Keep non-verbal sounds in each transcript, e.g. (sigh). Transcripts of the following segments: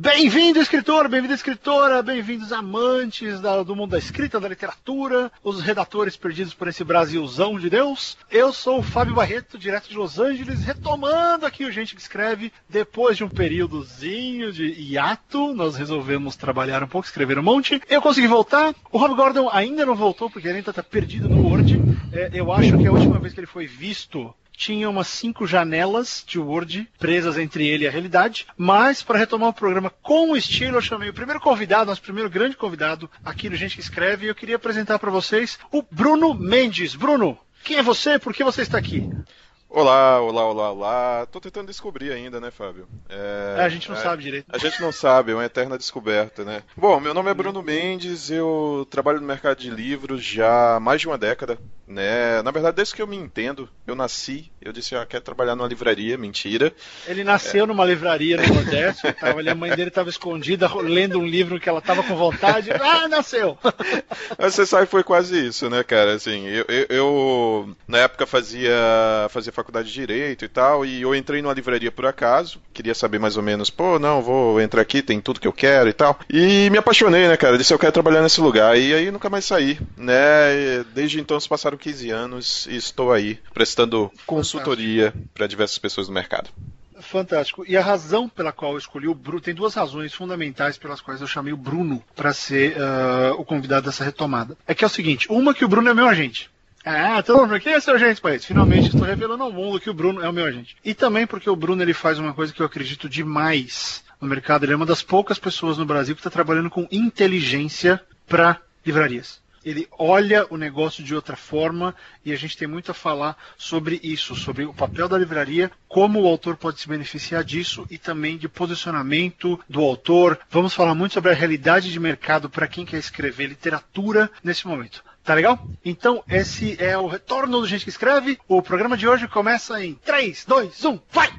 Bem-vindo, escritor, bem-vinda, escritora, bem-vindos amantes da, do mundo da escrita, da literatura, os redatores perdidos por esse Brasilzão de Deus. Eu sou o Fábio Barreto, direto de Los Angeles, retomando aqui o Gente que Escreve. Depois de um períodozinho de hiato, nós resolvemos trabalhar um pouco, escrever um monte. Eu consegui voltar. O Rob Gordon ainda não voltou, porque ele ainda está perdido no Word. É, eu acho que a última vez que ele foi visto tinha umas cinco janelas de Word presas entre ele e a realidade. Mas, para retomar o programa com o estilo, eu chamei o primeiro convidado, nosso primeiro grande convidado aqui no Gente que Escreve, e eu queria apresentar para vocês o Bruno Mendes. Bruno, quem é você? Por que você está aqui? Olá, olá, olá, olá. Tô tentando descobrir ainda, né, Fábio? É, é, a gente não é, sabe direito. A gente não sabe, é uma eterna descoberta, né? Bom, meu nome é Bruno Mendes, eu trabalho no mercado de livros já há mais de uma década, né? Na verdade, desde que eu me entendo, eu nasci, eu disse, ah, quero trabalhar numa livraria, mentira. Ele nasceu é... numa livraria no Nordeste, tava ali, a mãe dele estava escondida lendo um livro que ela estava com vontade, ah, nasceu! (laughs) Você sabe, foi quase isso, né, cara? Assim, eu, eu, eu na época fazia, fazia faculdade de Direito e tal, e eu entrei numa livraria por acaso, queria saber mais ou menos, pô, não, vou entrar aqui, tem tudo que eu quero e tal. E me apaixonei, né, cara? Disse, eu quero trabalhar nesse lugar. E aí nunca mais saí, né? Desde então se passaram 15 anos e estou aí prestando consultoria para diversas pessoas do mercado. Fantástico. E a razão pela qual eu escolhi o Bruno, tem duas razões fundamentais pelas quais eu chamei o Bruno para ser uh, o convidado dessa retomada. É que é o seguinte: uma, que o Bruno é meu agente. Ah, todo mundo, quem é seu agente, País? Finalmente estou revelando ao mundo que o Bruno é o meu agente. E também porque o Bruno ele faz uma coisa que eu acredito demais no mercado. Ele é uma das poucas pessoas no Brasil que está trabalhando com inteligência para livrarias. Ele olha o negócio de outra forma e a gente tem muito a falar sobre isso, sobre o papel da livraria, como o autor pode se beneficiar disso e também de posicionamento do autor. Vamos falar muito sobre a realidade de mercado para quem quer escrever literatura nesse momento. Tá legal? Então, esse é o retorno do Gente que Escreve. O programa de hoje começa em 3, 2, 1, vai!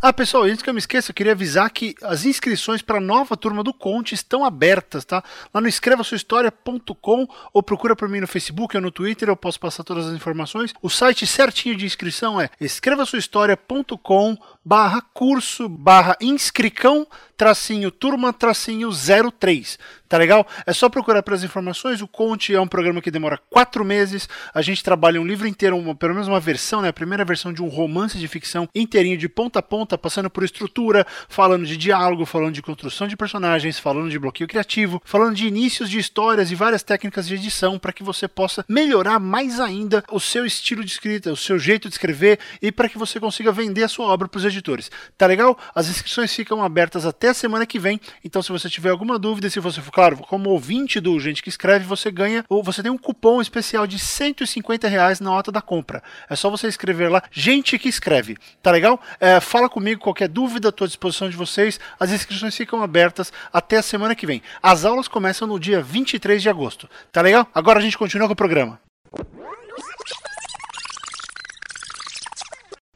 Ah, pessoal, antes que eu me esqueça, eu queria avisar que as inscrições para a nova turma do Conte estão abertas, tá? Lá no escrevasuahistoria.com ou procura por mim no Facebook ou no Twitter, eu posso passar todas as informações. O site certinho de inscrição é escrevasuahistoria.com barra curso barra inscricão tracinho turma tracinho 03. Tá legal? É só procurar pelas informações. O Conte é um programa que demora quatro meses. A gente trabalha um livro inteiro, uma, pelo menos uma versão, né? A primeira versão de um romance de ficção inteirinho de ponta a ponta, passando por estrutura, falando de diálogo, falando de construção de personagens, falando de bloqueio criativo, falando de inícios de histórias e várias técnicas de edição para que você possa melhorar mais ainda o seu estilo de escrita, o seu jeito de escrever e para que você consiga vender a sua obra para os editores. Tá legal? As inscrições ficam abertas até a semana que vem. Então, se você tiver alguma dúvida, se você for, claro, como ouvinte do Gente que Escreve, você ganha, ou você tem um cupom especial de 150 reais na nota da compra. É só você escrever lá, Gente que Escreve. Tá legal? É, fala comigo, qualquer dúvida, estou à disposição de vocês. As inscrições ficam abertas até a semana que vem. As aulas começam no dia 23 de agosto. Tá legal? Agora a gente continua com o programa.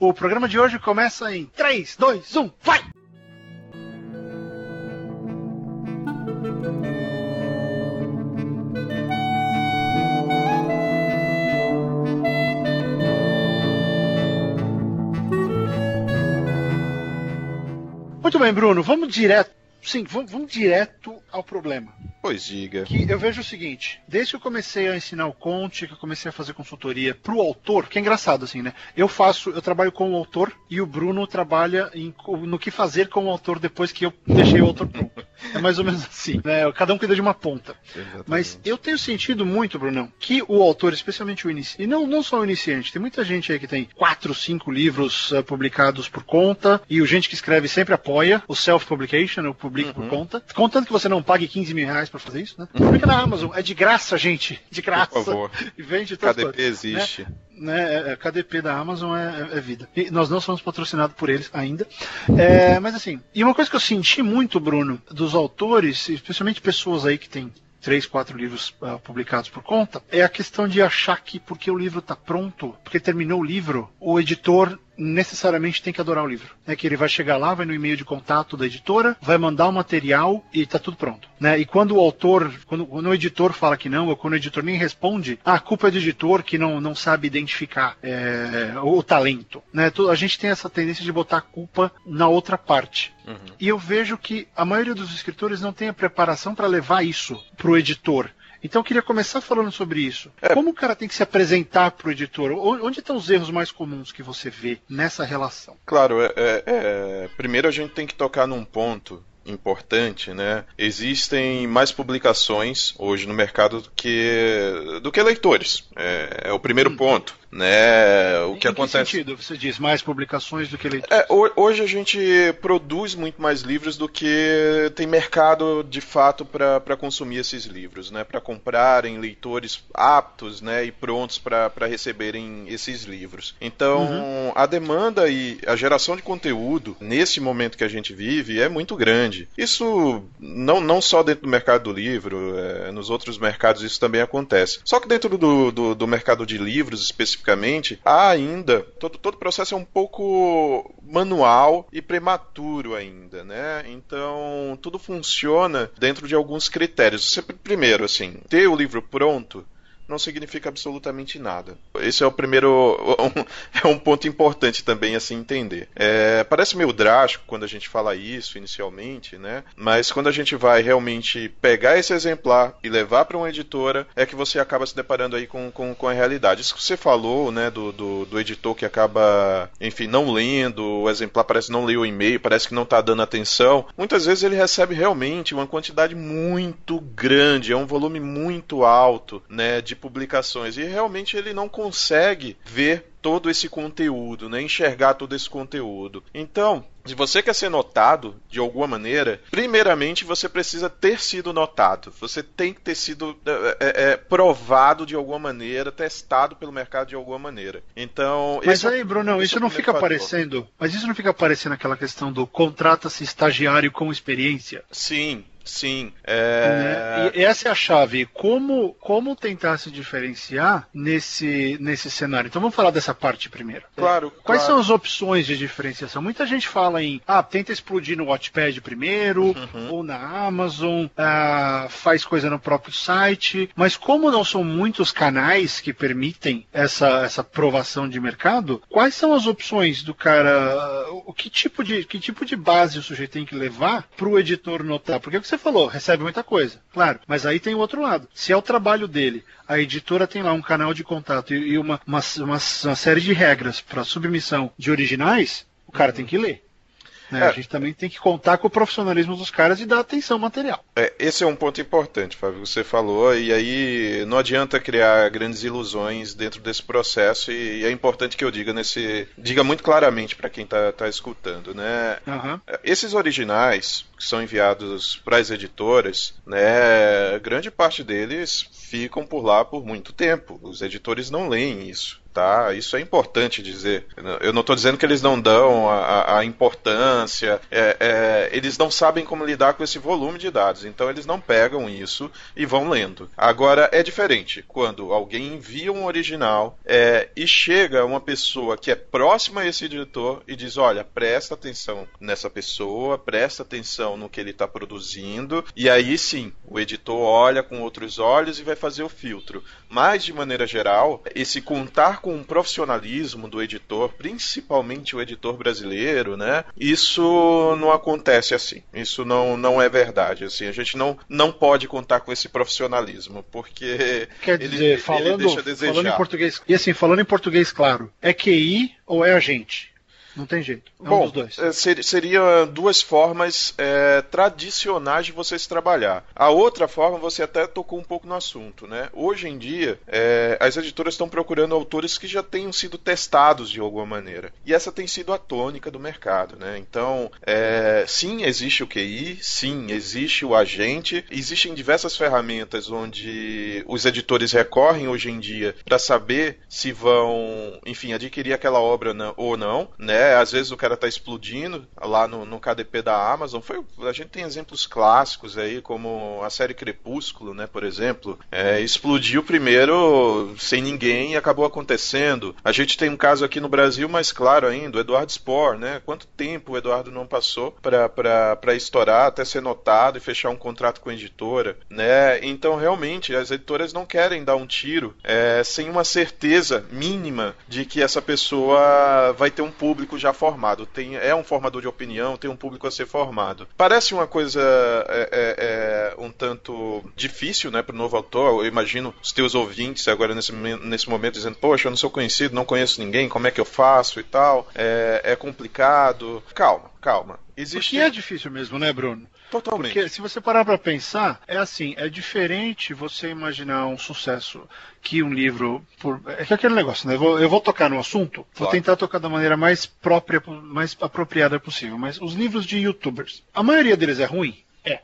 O programa de hoje começa em 3, 2, 1, vai! Muito bem, Bruno, vamos direto. Sim, vamos, vamos direto ao problema. Pois diga. Que eu vejo o seguinte: desde que eu comecei a ensinar o Conte, que eu comecei a fazer consultoria pro autor, que é engraçado assim, né? Eu faço, eu trabalho com o autor e o Bruno trabalha em, no que fazer com o autor depois que eu deixei o autor pronto. É mais ou menos assim, né? Cada um cuida de uma ponta. Exatamente. Mas eu tenho sentido muito, Brunão, que o autor, especialmente o iniciante, e não, não só o iniciante, tem muita gente aí que tem quatro, cinco livros uh, publicados por conta, e o gente que escreve sempre apoia o self-publication, o publica uhum. por conta, contanto que você não pague 15 mil reais para fazer isso, né? Publica na Amazon, é de graça, gente, de graça. Por favor. (laughs) E vende KDP coisas, existe. Né? né? É, é, KDP da Amazon é, é, vida. E nós não somos patrocinados por eles ainda. É, mas assim, e uma coisa que eu senti muito, Bruno, dos autores, especialmente pessoas aí que têm três, quatro livros uh, publicados por conta, é a questão de achar que porque o livro está pronto, porque terminou o livro, o editor necessariamente tem que adorar o livro. É que ele vai chegar lá, vai no e-mail de contato da editora, vai mandar o material e tá tudo pronto. Né? E quando o autor, quando, quando o editor fala que não, ou quando o editor nem responde, ah, a culpa é do editor que não, não sabe identificar é, o talento. Né? A gente tem essa tendência de botar a culpa na outra parte. Uhum. E eu vejo que a maioria dos escritores não tem a preparação para levar isso pro editor. Então eu queria começar falando sobre isso. É. Como o cara tem que se apresentar para o editor? Onde estão os erros mais comuns que você vê nessa relação? Claro, é, é, é, primeiro a gente tem que tocar num ponto importante, né? Existem mais publicações hoje no mercado do que, do que leitores. É, é o primeiro hum. ponto né? O em que acontece? Que sentido você diz mais publicações do que leitores? É, hoje a gente produz muito mais livros do que tem mercado de fato para consumir esses livros, né? Para comprarem leitores aptos, né? E prontos para receberem esses livros. Então uhum. a demanda e a geração de conteúdo nesse momento que a gente vive é muito grande. Isso não, não só dentro do mercado do livro, é, nos outros mercados isso também acontece. Só que dentro do, do, do mercado de livros especificamente especificamente, há ainda, todo, todo o processo é um pouco manual e prematuro ainda, né? Então, tudo funciona dentro de alguns critérios. Você, primeiro, assim, ter o livro pronto não significa absolutamente nada. Esse é o primeiro. (laughs) Um, é um ponto importante também a se entender. É, parece meio drástico quando a gente fala isso inicialmente, né? Mas quando a gente vai realmente pegar esse exemplar e levar para uma editora, é que você acaba se deparando aí com, com, com a realidade. Isso que você falou, né, do, do, do, editor que acaba, enfim, não lendo, o exemplar parece não ler o e-mail, parece que não está dando atenção. Muitas vezes ele recebe realmente uma quantidade muito grande, é um volume muito alto, né, de publicações e realmente ele não consegue ver todo esse conteúdo, né? enxergar todo esse conteúdo. Então, se você quer ser notado de alguma maneira, primeiramente você precisa ter sido notado. Você tem que ter sido é, é, é provado de alguma maneira, testado pelo mercado de alguma maneira. Então, mas aí, Bruno, isso não fica aparecendo. Mas isso não fica aparecendo aquela questão do contrata-se estagiário com experiência? Sim, Sim. É... Né? E essa é a chave. Como, como tentar se diferenciar nesse, nesse cenário? Então vamos falar dessa parte primeiro. Claro. Quais claro. são as opções de diferenciação? Muita gente fala em ah, tenta explodir no Watchpad primeiro, uhum. ou na Amazon, ah, faz coisa no próprio site. Mas como não são muitos canais que permitem essa, essa provação de mercado, quais são as opções do cara? O que tipo de, que tipo de base o sujeito tem que levar para o editor notar? Porque o que você falou, recebe muita coisa, claro. Mas aí tem o outro lado. Se é o trabalho dele, a editora tem lá um canal de contato e uma, uma, uma, uma série de regras para submissão de originais, o cara tem que ler. Né? É. A gente também tem que contar com o profissionalismo dos caras e dar atenção material. É, esse é um ponto importante, Fábio, você falou, e aí não adianta criar grandes ilusões dentro desse processo, e, é importante que eu diga nesse. diga muito claramente para quem está tá escutando, né? Uhum. Esses originais que são enviados para as editoras, né, grande parte deles ficam por lá por muito tempo. Os editores não leem isso tá? Isso é importante dizer. Eu não estou dizendo que eles não dão a, a importância, é, é, eles não sabem como lidar com esse volume de dados, então eles não pegam isso e vão lendo. Agora é diferente quando alguém envia um original é, e chega uma pessoa que é próxima a esse editor e diz: olha, presta atenção nessa pessoa, presta atenção no que ele está produzindo, e aí sim o editor olha com outros olhos e vai fazer o filtro. Mas de maneira geral, esse contar com o profissionalismo do editor, principalmente o editor brasileiro, né? Isso não acontece assim. Isso não, não é verdade. Assim, a gente não, não pode contar com esse profissionalismo, porque quer dizer, ele, falando, ele falando em português e assim falando em português claro, é QI ou é agente? Não tem jeito. É Bom, um dos dois. É, seria duas formas é, tradicionais de você se trabalhar. A outra forma, você até tocou um pouco no assunto, né? Hoje em dia, é, as editoras estão procurando autores que já tenham sido testados de alguma maneira. E essa tem sido a tônica do mercado, né? Então, é, sim, existe o QI, sim, existe o agente, existem diversas ferramentas onde os editores recorrem hoje em dia para saber se vão, enfim, adquirir aquela obra ou não, né? Né? Às vezes o cara tá explodindo lá no, no KDP da Amazon. Foi, a gente tem exemplos clássicos aí, como a série Crepúsculo, né, por exemplo. É, explodiu primeiro sem ninguém e acabou acontecendo. A gente tem um caso aqui no Brasil mais claro ainda, o Eduardo Spohr, né? Quanto tempo o Eduardo não passou para estourar, até ser notado e fechar um contrato com a editora, né? Então, realmente, as editoras não querem dar um tiro é, sem uma certeza mínima de que essa pessoa vai ter um público já formado. Tem, é um formador de opinião, tem um público a ser formado. Parece uma coisa é, é, é um tanto difícil, né, para o novo autor. Eu imagino os teus ouvintes agora nesse, nesse momento dizendo: Poxa, eu não sou conhecido, não conheço ninguém, como é que eu faço e tal. É, é complicado. Calma, calma. Existe... Porque é difícil mesmo, né, Bruno? Totalmente. Porque se você parar para pensar, é assim, é diferente você imaginar um sucesso que um livro. Por... É que é aquele negócio, né? Eu vou, eu vou tocar no assunto, vou tentar tocar da maneira mais própria, mais apropriada possível. Mas os livros de youtubers, a maioria deles é ruim? É.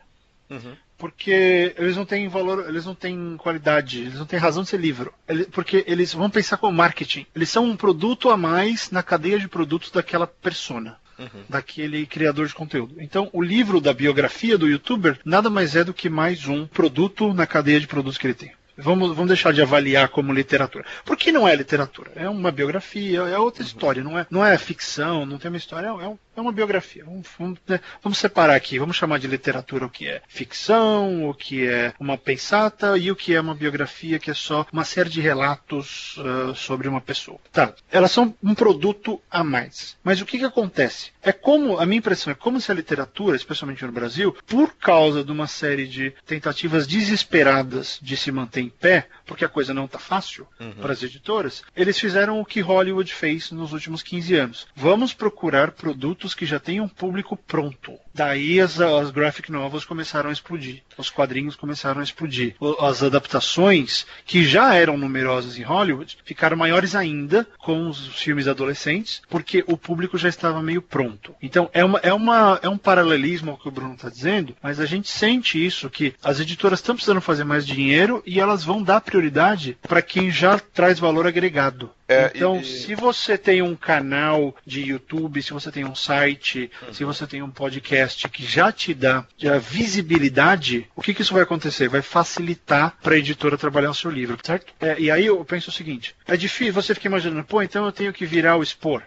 Uhum porque eles não têm valor, eles não têm qualidade, eles não têm razão de ser livro. porque eles vão pensar como marketing. Eles são um produto a mais na cadeia de produtos daquela persona uhum. daquele criador de conteúdo. Então, o livro da biografia do youtuber nada mais é do que mais um produto na cadeia de produtos que ele tem. Vamos, vamos deixar de avaliar como literatura. Por que não é literatura? É uma biografia, é outra uhum. história, não é, não é ficção, não tem uma história, é, um, é uma biografia. Vamos, vamos, né, vamos, separar aqui, vamos chamar de literatura o que é ficção, o que é uma pensata e o que é uma biografia, que é só uma série de relatos uh, sobre uma pessoa. Tá, elas são um produto a mais. Mas o que, que acontece? É como, a minha impressão é como se a literatura, especialmente no Brasil, por causa de uma série de tentativas desesperadas de se manter em pé, porque a coisa não está fácil uhum. para as editoras, eles fizeram o que Hollywood fez nos últimos 15 anos. Vamos procurar produtos que já tenham público pronto. Daí as, as graphic novels começaram a explodir, os quadrinhos começaram a explodir. As adaptações, que já eram numerosas em Hollywood, ficaram maiores ainda com os filmes adolescentes, porque o público já estava meio pronto. Então é, uma, é, uma, é um paralelismo ao que o Bruno está dizendo, mas a gente sente isso, que as editoras estão precisando fazer mais dinheiro e elas vão dar prioridade para quem já traz valor agregado. É, então, e, se você tem um canal de YouTube, se você tem um site, uhum. se você tem um podcast que já te dá já visibilidade, o que, que isso vai acontecer? Vai facilitar para a editora trabalhar o seu livro, certo? É, e aí eu penso o seguinte: é difícil, você fica imaginando, pô, então eu tenho que virar o expor.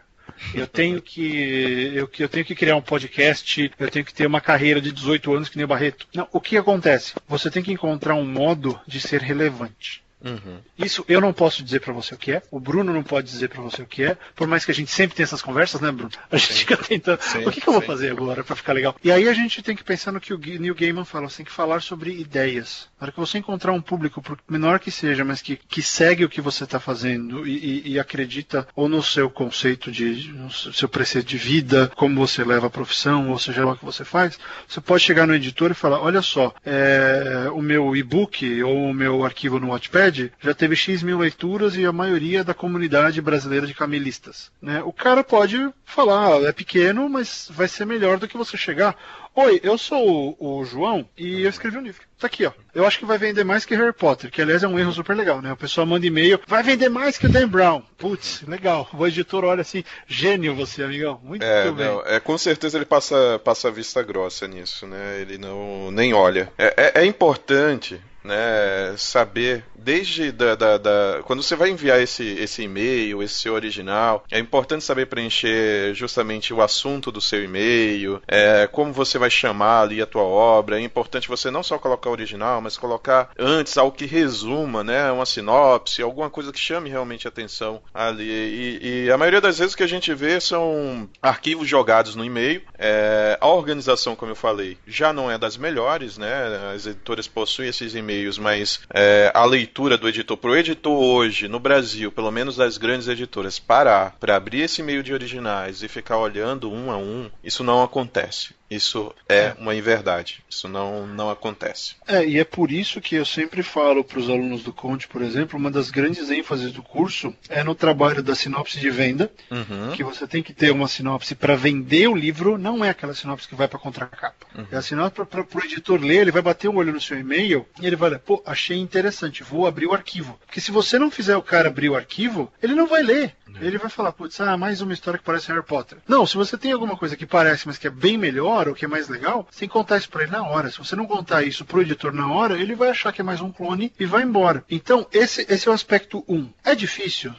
Eu tenho que eu, eu, tenho que criar um podcast, eu tenho que ter uma carreira de 18 anos que nem o Barreto. Não, o que acontece? Você tem que encontrar um modo de ser relevante. Uhum. Isso eu não posso dizer para você o que é, o Bruno não pode dizer para você o que é, por mais que a gente sempre tenha essas conversas, né, Bruno? A gente sim. fica tentando, sim, o que, que eu vou fazer agora para ficar legal? E aí a gente tem que pensar no que o Neil Gaiman fala, você tem que falar sobre ideias. Na hora que você encontrar um público, por menor que seja, mas que, que segue o que você está fazendo e, e, e, acredita ou no seu conceito de, no seu preceito de vida, como você leva a profissão, ou seja lá o que você faz, você pode chegar no editor e falar, olha só, é, o meu e-book ou o meu arquivo no Já teve X mil leituras e a maioria da comunidade brasileira de camelistas. Né? O cara pode falar, ah, é pequeno, mas vai ser melhor do que você chegar. Oi, eu sou o, o, João e eu escrevi um livro. Tá aqui, ó. Eu acho que vai vender mais que Harry Potter, que aliás é um erro super legal, né? O pessoal manda e-mail, vai vender mais que o Dan Brown. Putz, legal. O editor olha assim, gênio você, amigão. Muito é, bem. Não, é, com certeza ele passa, passa vista grossa nisso, né? Ele não nem olha. É, é, é importante né, saber desde da, da, da, quando você vai enviar esse, esse e-mail, esse seu original, é importante saber preencher justamente o assunto do seu e-mail, é, como você vai chamar ali a tua obra. É importante você não só colocar o original, mas colocar antes algo que resuma, né, uma sinopse, alguma coisa que chame realmente atenção ali. E, e a maioria das vezes que a gente vê são arquivos jogados no e-mail. É, a organização, como eu falei, já não é das melhores, né? As editoras possuem esses e-mails, mas é, a leitura do editor para o editor hoje, no Brasil, pelo menos das grandes editoras, parar para abrir esse meio de originais e ficar olhando um a um, isso não acontece. Isso é, é. uma inverdade. Isso não, não acontece. É, e é por isso que eu sempre falo para os alunos do Conte, por exemplo, uma das grandes ênfases do curso é no trabalho da sinopse de venda, uhum. que você tem que ter uma sinopse para vender o livro, não é aquela sinopse que vai para contracapa. Uhum. É a sinopse para o editor ler, ele vai bater um olho no seu e-mail e ele vai ler, pô, achei interessante, vou ou abrir o arquivo. Porque se você não fizer o cara abrir o arquivo, ele não vai ler. Ele vai falar, putz, ah, mais uma história que parece Harry Potter. Não, se você tem alguma coisa que parece, mas que é bem melhor ou que é mais legal, você tem que contar isso pra ele na hora. Se você não contar isso pro editor na hora, ele vai achar que é mais um clone e vai embora. Então, esse, esse é o aspecto 1. Um. É difícil?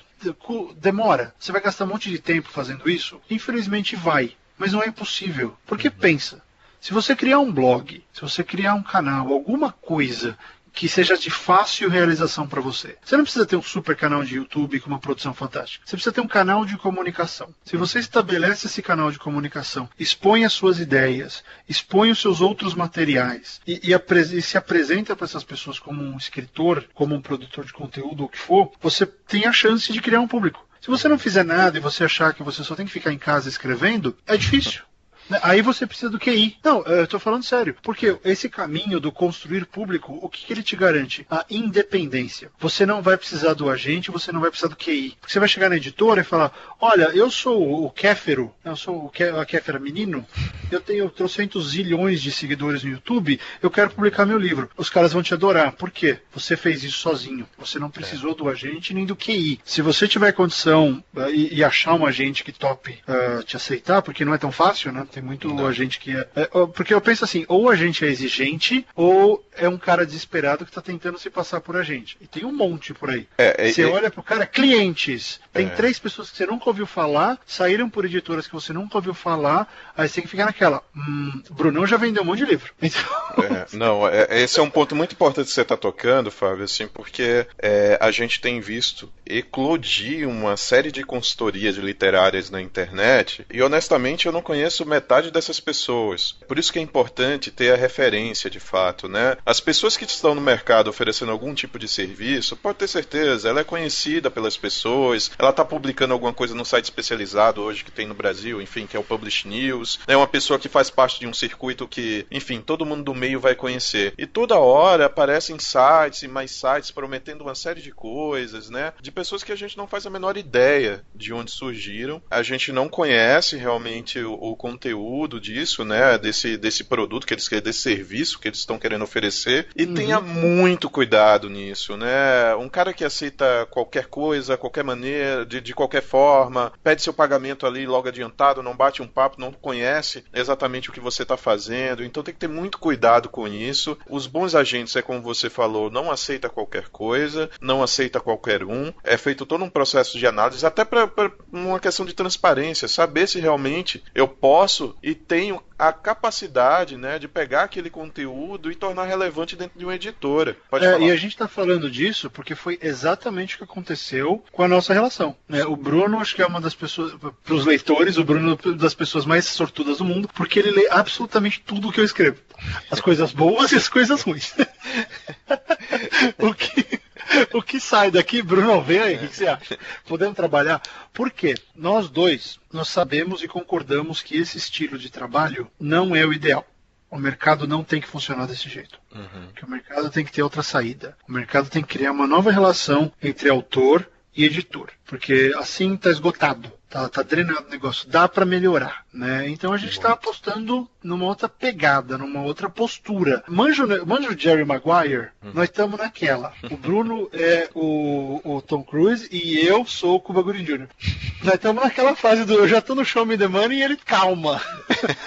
Demora. Você vai gastar um monte de tempo fazendo isso? Infelizmente vai. Mas não é impossível. Porque pensa, se você criar um blog, se você criar um canal, alguma coisa que seja de fácil realização para você. Você não precisa ter um super canal de YouTube com uma produção fantástica. Você precisa ter um canal de comunicação. Se você estabelece esse canal de comunicação, expõe as suas ideias, expõe os seus outros materiais e, e, e se apresenta para essas pessoas como um escritor, como um produtor de conteúdo, ou o que for, você tem a chance de criar um público. Se você não fizer nada e você achar que você só tem que ficar em casa escrevendo, é difícil. Aí você precisa do QI. Não, eu estou falando sério. Porque esse caminho do construir público, o que, que, ele te garante? A independência. Você não vai precisar do agente, você não vai precisar do QI. Porque você vai chegar na editora e falar: Olha, eu sou o Kéfero, eu sou o Kéfera menino, eu tenho trocentos zilhões de seguidores no YouTube, eu quero publicar meu livro. Os caras vão te adorar. Por quê? Você fez isso sozinho. Você não precisou do agente nem do QI. Se você tiver condição uh, e, e, achar um agente que tope uh, te aceitar, porque não é tão fácil, né? Tem tem muito não. agente que é, é, Porque eu penso assim, ou a gente é exigente, ou é um cara desesperado que está tentando se passar por a gente. E tem um monte por aí. É, é você é, olha pro cara, clientes. Tem é. três pessoas que você nunca ouviu falar, saíram por editoras que você nunca ouviu falar, aí você tem que ficar naquela. Hum, Brunão já vendeu um monte de livro. (laughs) Então... não, esse é um ponto muito importante que você está tocando, Fábio, assim, porque a gente tem visto eclodir uma série de consultorias literárias na internet, e honestamente eu não conheço metade metade dessas pessoas. Por isso que é importante ter a referência de fato, né? As pessoas que estão no mercado oferecendo algum tipo de serviço, pode ter certeza, ela é conhecida pelas pessoas, ela está publicando alguma coisa no site especializado hoje que tem no Brasil, enfim, que é o Publish News. É uma pessoa que faz parte de um circuito que, enfim, todo mundo do meio vai conhecer. E toda hora aparecem sites e mais sites prometendo uma série de coisas, né? De pessoas que a gente não faz a menor ideia de onde surgiram. A gente não conhece realmente o, o conteúdo conteúdo disso, né? Desse, desse produto que eles querem, desse serviço que eles estão querendo oferecer. E uhum. tenha muito cuidado nisso, né? Um cara que aceita qualquer coisa, qualquer maneira, de, de qualquer forma, pede seu pagamento ali logo adiantado, não bate um papo, não conhece exatamente o que você está fazendo. Então tem que ter muito cuidado com isso. Os bons agentes, é como você falou, não aceita qualquer coisa, não aceita qualquer um. É feito todo um processo de análise, até para uma questão de transparência, saber se realmente eu posso e tenho a capacidade né, de pegar aquele conteúdo e tornar relevante dentro de uma editora. Pode é, falar. E a gente está falando disso porque foi exatamente o que aconteceu com a nossa relação. Né? O Bruno, acho que é uma das pessoas, para os leitores, o Bruno é das pessoas mais sortudas do mundo, porque ele lê absolutamente tudo o que eu escrevo. As coisas boas e as coisas ruins. (laughs) o que (laughs) o que sai daqui, Bruno, vem aí, o que você acha? (laughs) Podemos trabalhar? Por quê? Nós dois, nós sabemos e concordamos que esse estilo de trabalho não é o ideal. O mercado não tem que funcionar desse jeito. Uhum. Que o mercado tem que ter outra saída. O mercado tem que criar uma nova relação entre autor e editor, porque assim está esgotado. Tá, tá drenado o negócio, dá para melhorar, né? Então a gente está apostando numa outra pegada, numa outra postura. Manjo, manjo Jerry Maguire, hum. nós estamos naquela. O Bruno é o, o, Tom Cruise e eu sou o Cuba Gooding Jr. (laughs) nós estamos naquela fase do eu já tô no show me the money e ele calma.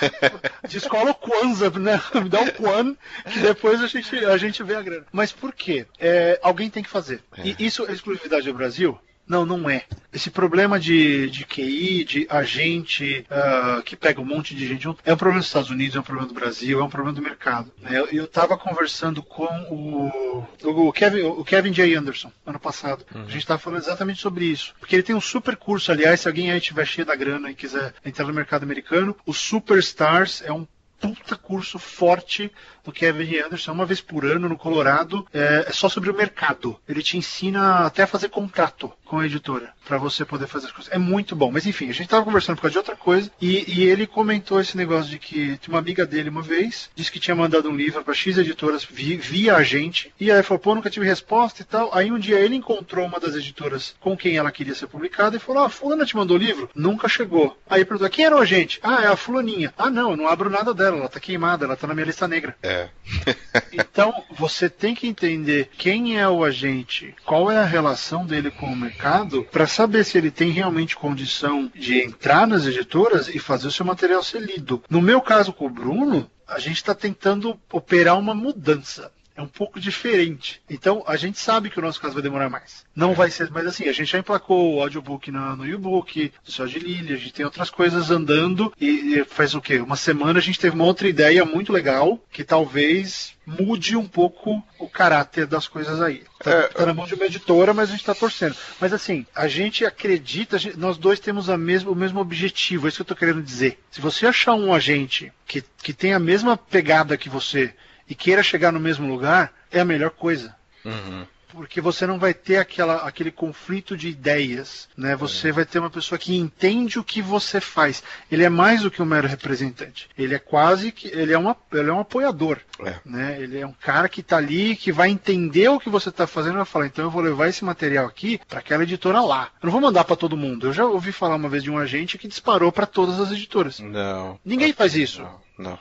(laughs) Descola o Kwanzaa, né? Me (laughs) dá o Kwan, que depois a gente, a gente vê a grana. Mas por quê? É, alguém tem que fazer. É. E isso é exclusividade do Brasil? Não, não é. Esse problema de, de QI, de agente uh, que pega um monte de gente junto, é um problema dos Estados Unidos, é um problema do Brasil, é um problema do mercado. Né? Eu estava conversando com o, o, Kevin, o Kevin J. Anderson, ano passado. Uhum. A gente estava falando exatamente sobre isso. Porque ele tem um super curso, aliás, se alguém aí estiver cheio da grana e quiser entrar no mercado americano, o Superstars é um puta curso forte do Kevin Anderson, uma vez por ano no Colorado, é, é só sobre o mercado. Ele te ensina até a fazer contrato com a editora, para você poder fazer as coisas. É muito bom. Mas enfim, a gente tava conversando por causa de outra coisa, e, e ele comentou esse negócio de que uma amiga dele uma vez, disse que tinha mandado um livro para X editoras via, via a gente, e aí falou, pô, nunca tive resposta e tal. Aí um dia ele encontrou uma das editoras com quem ela queria ser publicada e falou, ah, fulana te mandou o livro? Nunca chegou. Aí perguntou, quem era o agente? Ah, é a fulaninha. Ah, não, eu não abro nada dela, ela tá queimada, ela tá na minha lista negra. É. (laughs) então, você tem que entender quem é o agente, qual é a relação dele com o mercado, para saber se ele tem realmente condição de entrar nas editoras e fazer o seu material ser lido. No meu caso com o Bruno, a gente está tentando operar uma mudança é um pouco diferente. Então, a gente sabe que o nosso caso vai demorar mais. Não vai ser, mas assim, a gente já emplacou o audiobook no, no e-book, do Céu de Lily, a gente tem outras coisas andando e, e faz o quê? Uma semana a gente teve uma outra ideia muito legal que talvez mude um pouco o caráter das coisas aí. Tá, é, tá na mão de uma editora, mas a gente está torcendo. Mas assim, a gente acredita, a gente, nós dois temos a mesma, o mesmo objetivo, é isso que eu estou querendo dizer. Se você achar um agente que, que tem a mesma pegada que você, e queira chegar no mesmo lugar, é a melhor coisa. Uhum. Porque você não vai ter aquela, aquele conflito de ideias, né? Você é. vai ter uma pessoa que entende o que você faz. Ele é mais do que um mero representante. Ele é quase que ele é, uma, ele é um apoiador, é. né? Ele é um cara que está ali, que vai entender o que você está fazendo e vai falar, então eu vou levar esse material aqui para aquela editora lá. Eu não vou mandar para todo mundo. Eu já ouvi falar uma vez de um agente que disparou para todas as editoras. Não. Ninguém faz isso. Não. não.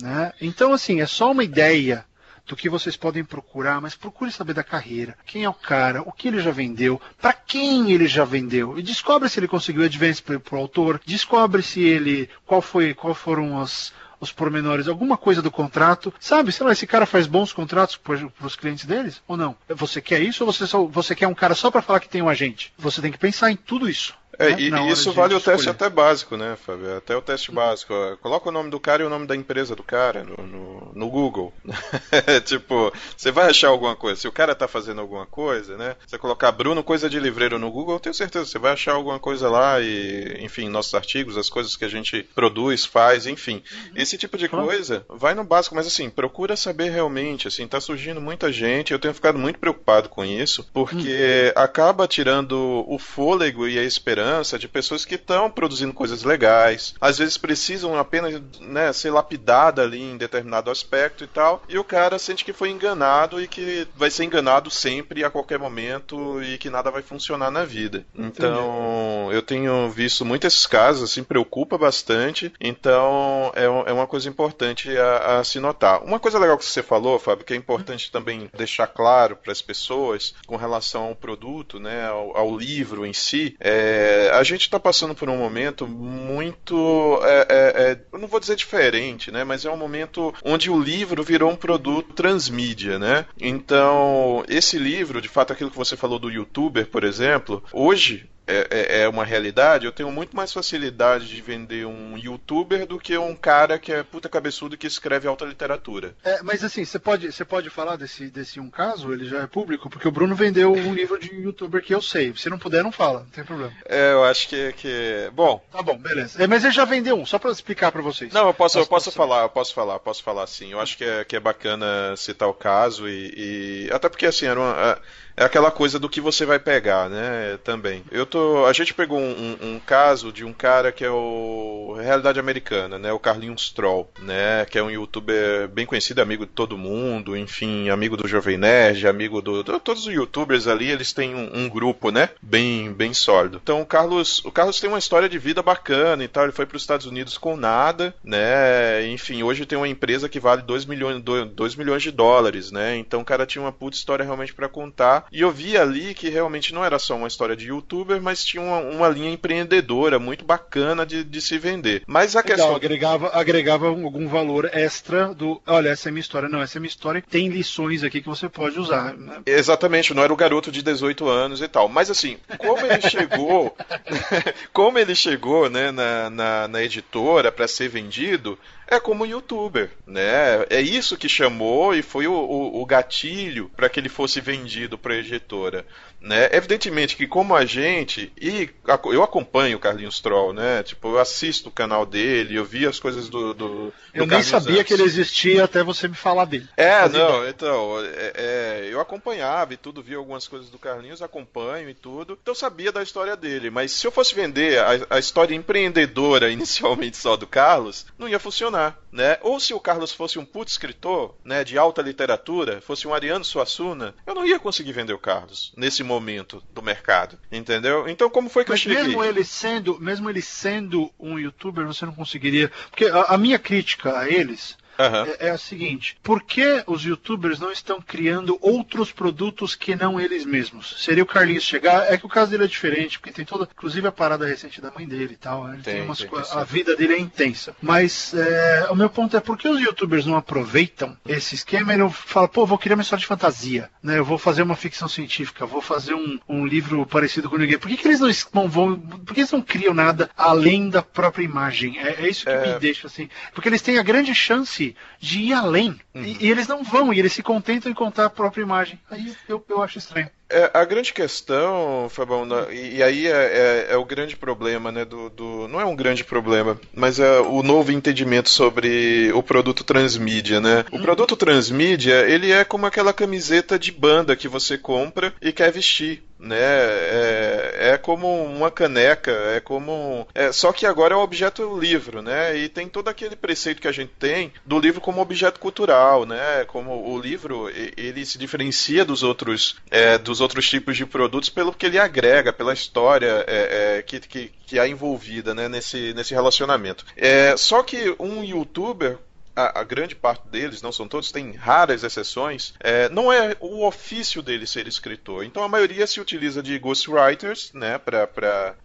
Né? Então, assim, é só uma ideia do que vocês podem procurar, mas procure saber da carreira, quem é o cara, o que ele já vendeu, para quem ele já vendeu, e descobre se ele conseguiu advance para o autor, descobre se ele qual foi, qual foram as os pormenores, alguma coisa do contrato, sabe? Sei lá, esse cara faz bons contratos para os clientes deles ou não? Você quer isso ou você, só, você quer um cara só para falar que tem um agente? Você tem que pensar em tudo isso. É, né? e isso vale o teste até básico, né, Fábio? Até o teste básico. Coloca o nome do cara e o nome da empresa do cara no, no, no Google. (laughs) tipo, você vai achar alguma coisa. Se o cara tá fazendo alguma coisa, né? Você colocar Bruno Coisa de Livreiro no Google, eu tenho certeza, você vai achar alguma coisa lá e, enfim, nossos artigos, as coisas que a gente produz, faz, enfim. Uhum. Esse tipo de coisa, vai no básico, mas assim, procura saber realmente, assim, tá surgindo muita gente, eu tenho ficado muito preocupado com isso, porque uhum. acaba tirando o fôlego e a esperança liderança de pessoas que estão produzindo coisas legais, às vezes precisam apenas né, ser lapidada ali em determinado aspecto e tal, e o cara sente que foi enganado e que vai ser enganado sempre a qualquer momento e que nada vai funcionar na vida. Então, eu tenho visto muitos esses casos, assim, preocupa bastante, então é, é uma coisa importante a, a se notar. Uma coisa legal que você falou, Fábio, que é importante também deixar claro para as pessoas com relação ao produto, né, ao, ao livro em si, é é, a gente está passando por um momento muito, é, é, é, eu não vou dizer diferente, né? Mas é um momento onde o livro virou um produto transmídia, né? Então, esse livro, de fato, aquilo que você falou do youtuber, por exemplo, hoje é, é, é, uma realidade, eu tenho muito mais facilidade de vender um youtuber do que um cara que é puta cabeçudo que escreve alta literatura. É, mas assim, você pode, você pode falar desse, desse um caso? Ele já é público? Porque o Bruno vendeu um livro de youtuber que eu sei. Se não puder, não fala, não tem problema. É, eu acho que. que... Bom. Tá bom, beleza. É, mas ele já vendeu um, só para explicar para vocês. Não, eu posso, eu posso falar, eu posso falar, posso falar sim. Eu acho que é, que é bacana citar o caso e. e... Até porque assim, era uma é aquela coisa do que você vai pegar, né? Também. Eu tô, a gente pegou um, um, um, caso de um cara que é o realidade americana, né? O Carlinhos Troll, né? Que é um youtuber bem conhecido, amigo de todo mundo, enfim, amigo do Jovem Nerd, amigo do, do todos os YouTubers ali, eles têm um, um, grupo, né? Bem, bem sólido. Então o Carlos, o Carlos tem uma história de vida bacana e tal. Ele foi para os Estados Unidos com nada, né? Enfim, hoje tem uma empresa que vale 2 milhões, 2 milhões de dólares, né? Então o cara tinha uma puta história realmente para contar e eu vi ali que realmente não era só uma história de youtuber, mas tinha uma, uma linha empreendedora muito bacana de, de se vender. Mas a Legal, questão. Agregava, agregava algum valor extra do. Olha, essa é minha história. Não, essa é minha história. Tem lições aqui que você pode usar. Né? Exatamente, não era o garoto de 18 anos e tal. Mas assim, como ele (laughs) chegou. (laughs) como ele chegou né, na, na, na editora para ser vendido, é como youtuber, né? É isso que chamou e foi o, o, o gatilho para que ele fosse vendido para a editora. Né? Evidentemente que como a gente, e eu acompanho o Carlinhos Troll, né? Tipo, eu assisto o canal dele, eu vi as coisas do. do, do eu nem sabia antes. que ele existia até você me falar dele. É, não, então, é, é, eu acompanhava e tudo, vi algumas coisas do Carlinhos, acompanho e tudo, então eu sabia da história dele. Mas se eu fosse vender a, a história empreendedora (laughs) inicialmente só do Carlos, não ia funcionar. Né? Ou se o Carlos fosse um puto escritor, né, de alta literatura, fosse um Ariano Suassuna, eu não ia conseguir vender o Carlos nesse momento do mercado, entendeu? Então como foi que Mas eu cheguei? mesmo ele sendo, mesmo ele sendo um youtuber, você não conseguiria, porque a, a minha crítica a eles Aham. é, é a seguinte: por que os youtubers não estão criando outros produtos que não eles mesmos? Seria o Carlinhos chegar. É que o caso dele é diferente, porque tem toda, inclusive a parada recente da mãe dele e tal. né? Ele tem, Tem, umas tem, a vida dele é intensa. Mas é, o meu ponto é por que os youtubers não aproveitam esse esquema e não falam, pô, vou criar uma história de fantasia, né? Eu vou fazer uma ficção científica, vou fazer um, um livro parecido com ninguém. Por que, que eles não, es- não vão. Por que eles não criam nada além da própria imagem? É, é isso que É. me deixa assim. Porque eles têm a grande chance de ir além. Uhum. E, e eles não vão, e eles se contentam em contar a própria imagem. Aí eu, eu acho estranho. É, a grande questão, Fabão, e, e aí é, é- é o grande problema, né? Do, do- não é um grande problema, mas é o novo entendimento sobre o produto transmídia, né? O produto transmídia, ele é como aquela camiseta de banda que você compra e quer vestir. Né? É, é como uma caneca, é como. É, só que agora é o objeto livro, né? E tem todo aquele preceito que a gente tem do livro como objeto cultural, né? Como o livro ele se diferencia dos outros, é, dos outros tipos de produtos pelo que ele agrega, pela história é, é, que, que, que há envolvida né? nesse, nesse relacionamento. É, só que um youtuber a, a grande parte deles, não são todos, tem raras exceções, é, não é o ofício dele ser escritor. Então a maioria se utiliza de ghostwriters, né, para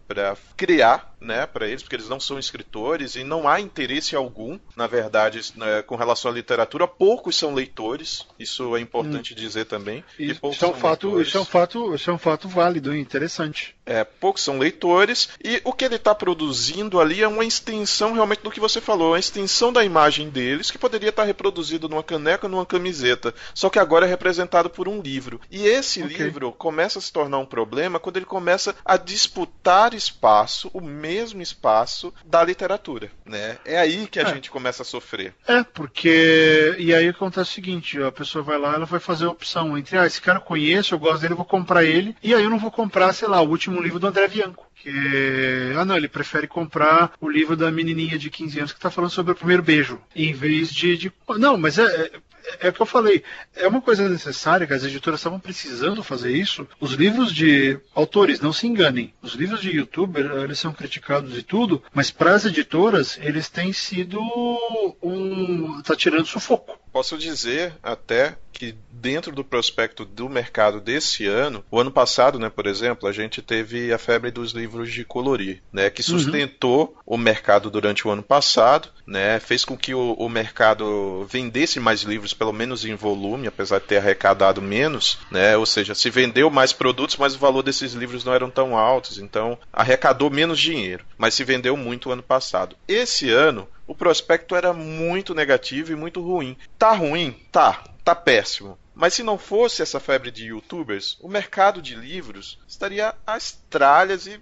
criar, né, para eles, porque eles não são escritores e não há interesse algum, na verdade, né, com relação à literatura. Poucos são leitores, isso é importante dizer também. Isso, é um fato, leitores. isso é um fato, isso é um fato válido e interessante. É, poucos são leitores, e o que ele está produzindo ali é uma extensão realmente do que você falou, uma extensão da imagem deles, que poderia estar reproduzido numa caneca, numa camiseta, só que agora é representado por um livro. E esse Ok. livro começa a se tornar um problema quando ele começa a disputar espaço, o mesmo espaço da literatura. Né? É aí que a É. gente começa a sofrer. É, porque. E aí acontece o seguinte: a pessoa vai lá, ela vai fazer a opção entre, ah, esse cara eu conheço, eu gosto dele, eu vou comprar ele, e aí eu não vou comprar, sei lá, o último livro do André Bianco. Que. Ah, não, ele prefere comprar o livro da menininha de 15 anos que tá falando sobre o primeiro beijo, em vez de. de... Não, mas é. é... É o que eu falei, é uma coisa necessária que as editoras estavam precisando fazer isso. Os livros de autores, não se enganem, os livros de youtuber, eles são criticados e tudo, mas para as editoras, eles têm sido um. tá tirando sufoco. Posso dizer até que dentro do prospecto do mercado desse ano, o ano passado, né, por exemplo, a gente teve a febre dos livros de colorir, né, que sustentou o mercado durante o ano passado, né, fez com que o, o mercado vendesse mais livros, pelo menos em volume, apesar de ter arrecadado menos, né, ou seja, se vendeu mais produtos, mas o valor desses livros não eram tão altos, então arrecadou menos dinheiro, mas se vendeu muito o ano passado. Esse ano o prospecto era muito negativo e muito ruim. Tá ruim? Tá. Tá péssimo. Mas se não fosse essa febre de youtubers, o mercado de livros estaria às tralhas e,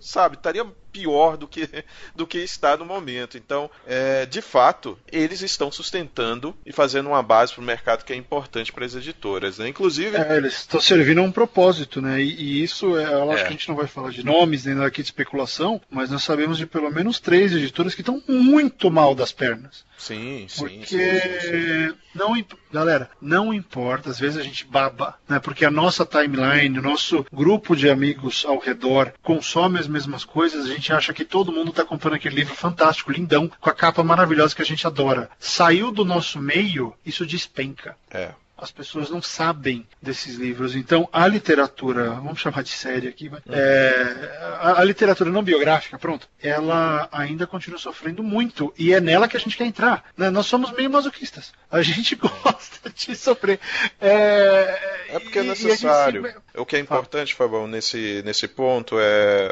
sabe, estaria pior do que, do que está no momento. Então, é, de fato, eles estão sustentando e fazendo uma base para o mercado que é importante para as editoras. Né? Inclusive, É, eles estão servindo a um propósito, né? E, e isso, é, eu acho É. que a gente não vai falar de nomes nem nada aqui de especulação, mas nós sabemos de pelo menos três editoras que estão muito mal das pernas. sim, sim, Porque sim, sim, não, galera, não importa, às vezes a gente baba, né? Porque a nossa timeline, o nosso grupo de amigos ao redor consome as mesmas coisas, a gente acha que todo mundo está comprando aquele livro fantástico, lindão, com a capa maravilhosa que a gente adora. Saiu do nosso meio, isso despenca. É. As pessoas não sabem desses livros. Então, a literatura, vamos chamar de série aqui, vai, Uhum. é, a, a literatura não biográfica, pronto, ela ainda continua sofrendo muito. E é nela que a gente quer entrar. né? Nós somos meio masoquistas. A gente (laughs) gosta de sofrer. É, É porque é e- gente necessário. O que é importante, Fabão, nesse, nesse ponto é.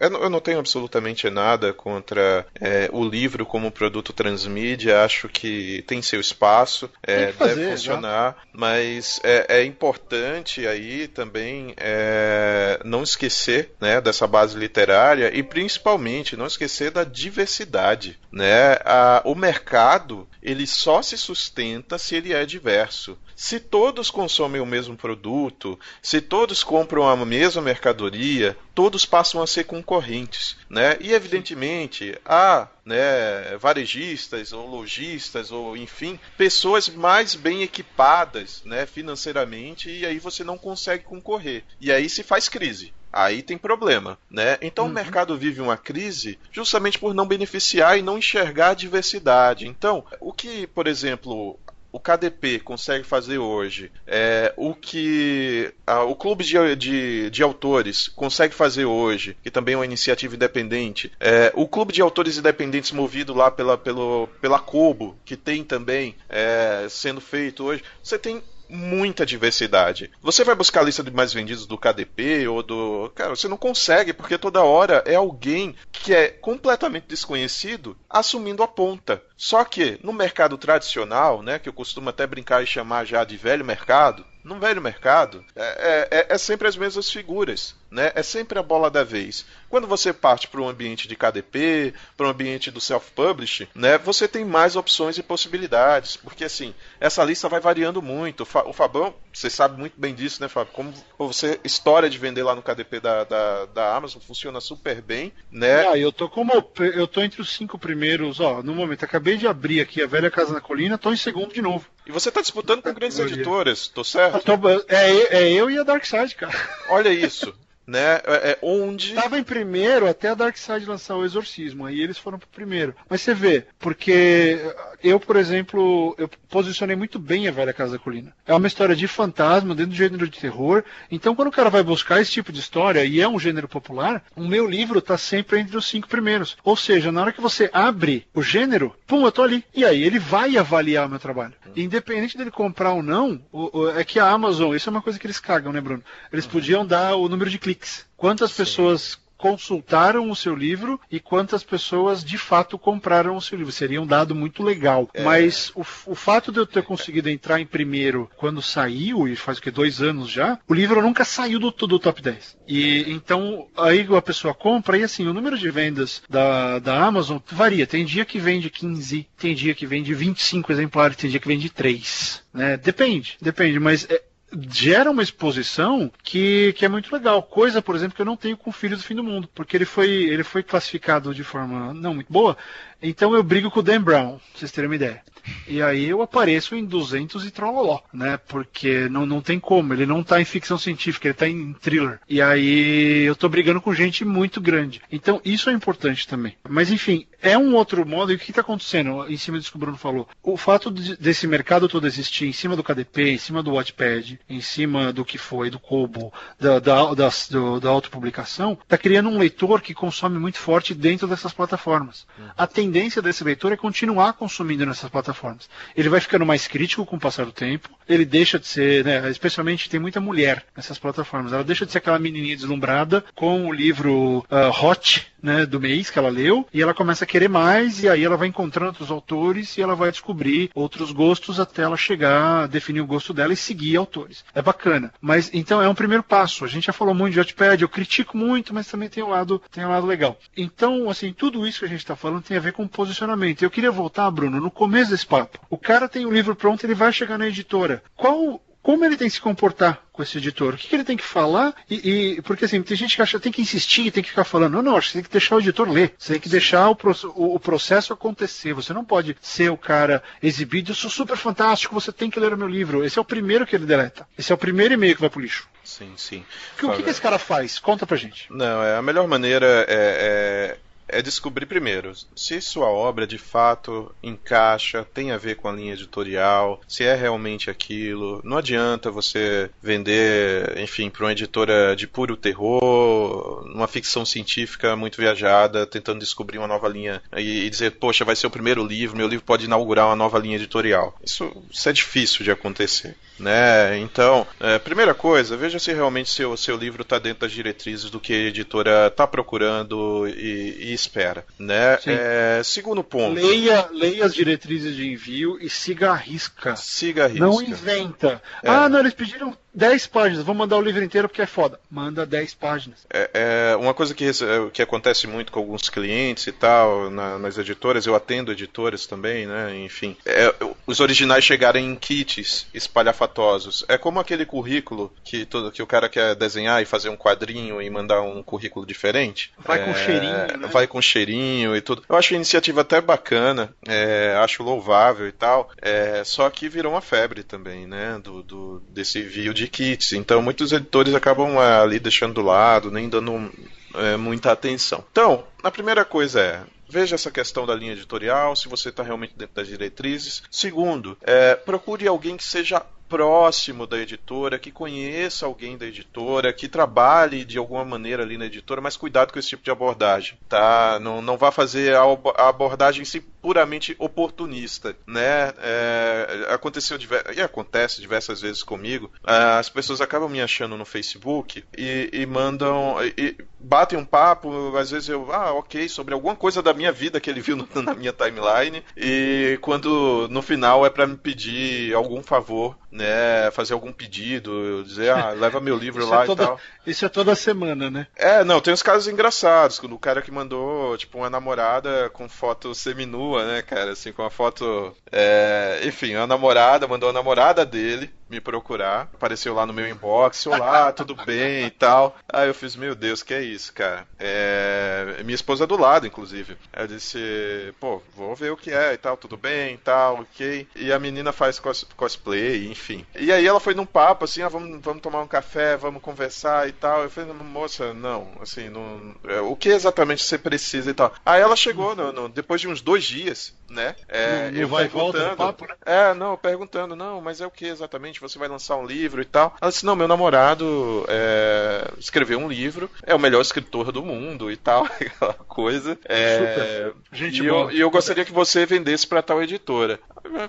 Eu não- eu não tenho absolutamente nada contra é, o livro como produto transmídia. Acho que tem seu espaço, é, Tem fazer, deve funcionar, mas é, é importante aí também é, não esquecer né, dessa base literária e principalmente não esquecer da diversidade. Né? A- o mercado ele só se sustenta se ele é diverso. Se todos consomem o mesmo produto, se todos compram a mesma mercadoria, todos passam a ser concorrentes, né? E evidentemente há né, varejistas ou lojistas ou enfim pessoas mais bem equipadas, né, financeiramente e aí você não consegue concorrer e aí se faz crise. Aí tem problema, né? Então uhum. o mercado vive uma crise justamente por não beneficiar e não enxergar a diversidade. Então, o que, por exemplo, o KDP consegue fazer hoje, é, o que a, o clube de, de, de, autores consegue fazer hoje, que também é uma iniciativa independente, é, o clube de autores independentes movido lá pela, pelo, pela Kobo, que tem também é, sendo feito hoje, você tem muita diversidade. Você vai buscar a lista de mais vendidos do KDP ou do. Cara, você não consegue, porque toda hora é alguém que é completamente desconhecido assumindo a ponta. Só que no mercado tradicional, né, que eu costumo até brincar e chamar já de velho mercado, no velho mercado, é, é, é, sempre as mesmas figuras, né? É sempre a bola da vez. Quando você parte para um ambiente de KDP, para um ambiente do self-publish, né? Você tem mais opções e possibilidades, porque assim, essa lista vai variando muito. O Fabão, você sabe muito bem disso, né, Fábio? Como você história de vender lá no KDP da, da, da Amazon funciona super bem, né? Ah, eu tô como eu tô entre os cinco primeiros, ó, no momento acabei de abrir aqui a velha Casa na Colina, tô em segundo de novo. E você está disputando com grandes editoras, tô certo? É, é eu e a Darkseid, cara. Olha isso né? É, é, onde. Tava em primeiro até a Darkseid lançar o Exorcismo, aí eles foram pro primeiro. Mas você vê, porque eu, por exemplo, eu posicionei muito bem a Velha Casa da Colina. É uma história de fantasma dentro do gênero de terror. Então, quando o cara vai buscar esse tipo de história, e é um gênero popular, o meu livro tá sempre entre os cinco primeiros. Ou seja, na hora que você abre o gênero, pum, eu tô ali. E aí ele vai avaliar o meu trabalho. Independente dele comprar ou não, o, o, é que a Amazon, isso é uma coisa que eles cagam, né, Bruno? Eles podiam dar o número de cliques cliques. Quantas Sim. pessoas consultaram o seu livro e quantas pessoas de fato compraram o seu livro. Seria um dado muito legal. É. Mas o, o, fato de eu ter conseguido entrar em primeiro quando saiu, e faz o que, dois anos já, o livro nunca saiu do, do top 10. E então aí a pessoa compra e assim, o número de vendas da, da Amazon varia. Tem dia que vende 15, tem dia que vende 25 exemplares, tem dia que vende 3. Né? Depende, depende, mas é, gera uma exposição que, que é muito legal. Coisa, por exemplo, que eu não tenho com Filho do Fim do Mundo, porque ele foi, ele foi classificado de forma não muito boa. Então eu brigo com o Dan Brown, pra vocês terem uma ideia. E aí eu apareço em 200 e trololó, né? Porque não, não tem como, ele não tá em ficção científica, ele tá em thriller. E aí eu tô brigando com gente muito grande. Então isso é importante também. Mas enfim, é um outro modo. E o que está acontecendo em cima disso que o Bruno falou? O fato de, desse mercado todo existir em cima do KDP, em cima do Watchpad, em cima do que foi, do Kobo, da, da, da, do, da autopublicação, está criando um leitor que consome muito forte dentro dessas plataformas. Uhum. A tendência desse leitor é continuar consumindo nessas plataformas. Ele vai ficando mais crítico com o passar do tempo, ele deixa de ser, né, especialmente tem muita mulher nessas plataformas, ela deixa de ser aquela menininha deslumbrada com o livro uh, Hot, né, do mês que ela leu, e ela começa a querer mais, e aí ela vai encontrando outros autores e ela vai descobrir outros gostos até ela chegar, definir o gosto dela e seguir autores. É bacana. Mas então é um primeiro passo. A gente já falou muito de Wattpad, eu critico muito, mas também tem um lado, tem um lado legal. Então, assim, tudo isso que a gente está falando tem a ver com posicionamento. Eu queria voltar, Bruno, no começo desse papo. O cara tem o livro pronto, ele vai chegar na editora. Qual como ele tem que se comportar com esse editor? O que, que ele tem que falar? E, e, porque assim, tem gente que acha que tem que insistir, tem que ficar falando. Não, não, acho que tem que deixar o editor ler. Você tem que deixar o, o, o, processo acontecer. Você não pode ser o cara exibido, eu sou super fantástico, você tem que ler o meu livro. Esse é o primeiro que ele deleta. Esse é o primeiro e-mail que vai pro lixo. Sim, sim. o que, que esse cara faz? Conta pra gente. Não, é, a melhor maneira é, é é descobrir primeiro se sua obra de fato encaixa, tem a ver com a linha editorial, se é realmente aquilo. Não adianta você vender, enfim, para uma editora de puro terror, uma ficção científica muito viajada, tentando descobrir uma nova linha e, dizer, poxa, vai ser o primeiro livro, meu livro pode inaugurar uma nova linha editorial. Isso, isso é difícil de acontecer. Né? Então, é, primeira coisa, veja se realmente seu, seu livro está dentro das diretrizes do que a editora está procurando e, e, espera. Né? É, segundo ponto. Leia, leia as diretrizes de envio e siga a risca. Siga a risca. Não inventa. É. Ah, não, eles pediram 10 páginas, vou mandar o livro inteiro porque é foda. Manda 10 páginas. É, é, uma coisa que, que acontece muito com alguns clientes e tal, na, nas editoras, eu atendo editoras também, né? Enfim. É, os originais chegarem em kits espalhafatosos. É como aquele currículo que, todo, que o cara quer desenhar e fazer um quadrinho e mandar um currículo diferente. Vai é, com cheirinho, né? Vai com cheirinho e tudo. Eu acho a iniciativa até bacana, é, acho louvável e tal. É, só que virou uma febre também, né? Do, do, desse envio de kits. Então muitos editores acabam é, ali deixando do lado, nem dando é, muita atenção. Então, a primeira coisa é Veja essa questão da linha editorial, se você está realmente dentro das diretrizes. Segundo, é, procure alguém que seja próximo da editora, que conheça alguém da editora, que trabalhe de alguma maneira ali na editora, mas cuidado com esse tipo de abordagem, tá? Não, não vá fazer a abordagem em si puramente oportunista, né? É, aconteceu e acontece diversas vezes comigo. As pessoas acabam me achando no Facebook e, e mandam e batem um papo. Às vezes eu, ah, ok, sobre alguma coisa da minha vida que ele viu no, na minha timeline e quando no final é para me pedir algum favor né, fazer algum pedido, dizer, ah, leva meu livro (laughs) lá é toda, e tal. Isso é toda semana, né? É, não, tem uns casos engraçados, quando o cara que mandou, tipo, uma namorada com foto seminua, né, cara, assim, com a foto, é... enfim, a namorada, mandou a namorada dele me procurar, apareceu lá no meu inbox, olá, (laughs) tudo bem e tal. Aí eu fiz, meu Deus, que é isso, cara? É... Minha esposa do lado, inclusive. Eu disse, pô, vou ver o que é e tal, tudo bem e tal, ok. E a menina faz cos cosplay, enfim enfim. E aí ela foi num papo, assim, ah, vamos, vamos tomar um café, vamos conversar e tal. Eu falei, moça, não, assim, não, é, o que exatamente você precisa e tal. Aí ela chegou, no, no, depois de uns dois dias, né? É, eu vai perguntando. Papo, né? É, não, perguntando, não, mas é o que exatamente? Você vai lançar um livro e tal? Ela disse, não, meu namorado é, escreveu um livro, é o melhor escritor do mundo e tal, (laughs) aquela coisa. É, Gente e, eu, e eu gostaria que você vendesse para tal editora.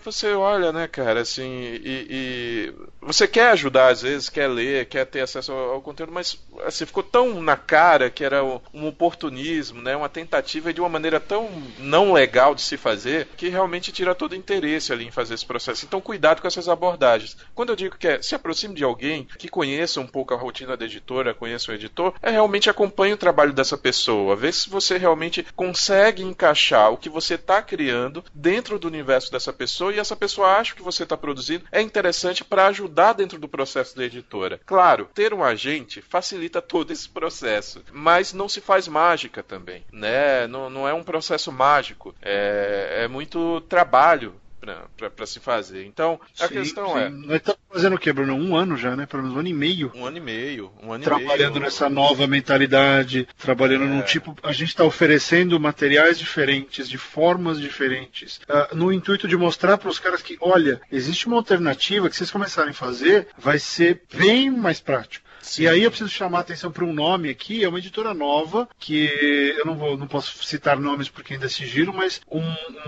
Você olha, né, cara, assim, e, e, você quer ajudar às vezes, quer ler, quer ter acesso ao, ao, conteúdo, mas assim, ficou tão na cara que era um oportunismo, né, uma tentativa de uma maneira tão não legal de se fazer, que realmente tira todo o interesse ali em fazer esse processo. Então, cuidado com essas abordagens. Quando eu digo que é, se aproxime de alguém que conheça um pouco a rotina da editora, conheça o editor, é realmente acompanhe o trabalho dessa pessoa, vê se você realmente consegue encaixar o que você está criando dentro do universo dessa pessoa pessoa e essa pessoa acha que você está produzindo é interessante para ajudar dentro do processo da editora. Claro, ter um agente facilita todo esse processo, mas não se faz mágica também, né? Não, não é um processo mágico, é, é muito trabalho para se fazer. Então, a sim, questão sim. é. Nós estamos fazendo o quê, Bruno? Um ano já, né? Pelo menos um ano e meio. Um ano e meio. Um ano trabalhando meio. nessa nova mentalidade, trabalhando é. num tipo. A gente está oferecendo materiais diferentes, de formas diferentes, uh, no intuito de mostrar para os caras que, olha, existe uma alternativa que vocês começarem a fazer, vai ser bem mais prático. Sim. E aí eu preciso chamar a atenção para um nome aqui, é uma editora nova, que eu não vou, não posso citar nomes porque ainda é sigilo, mas um,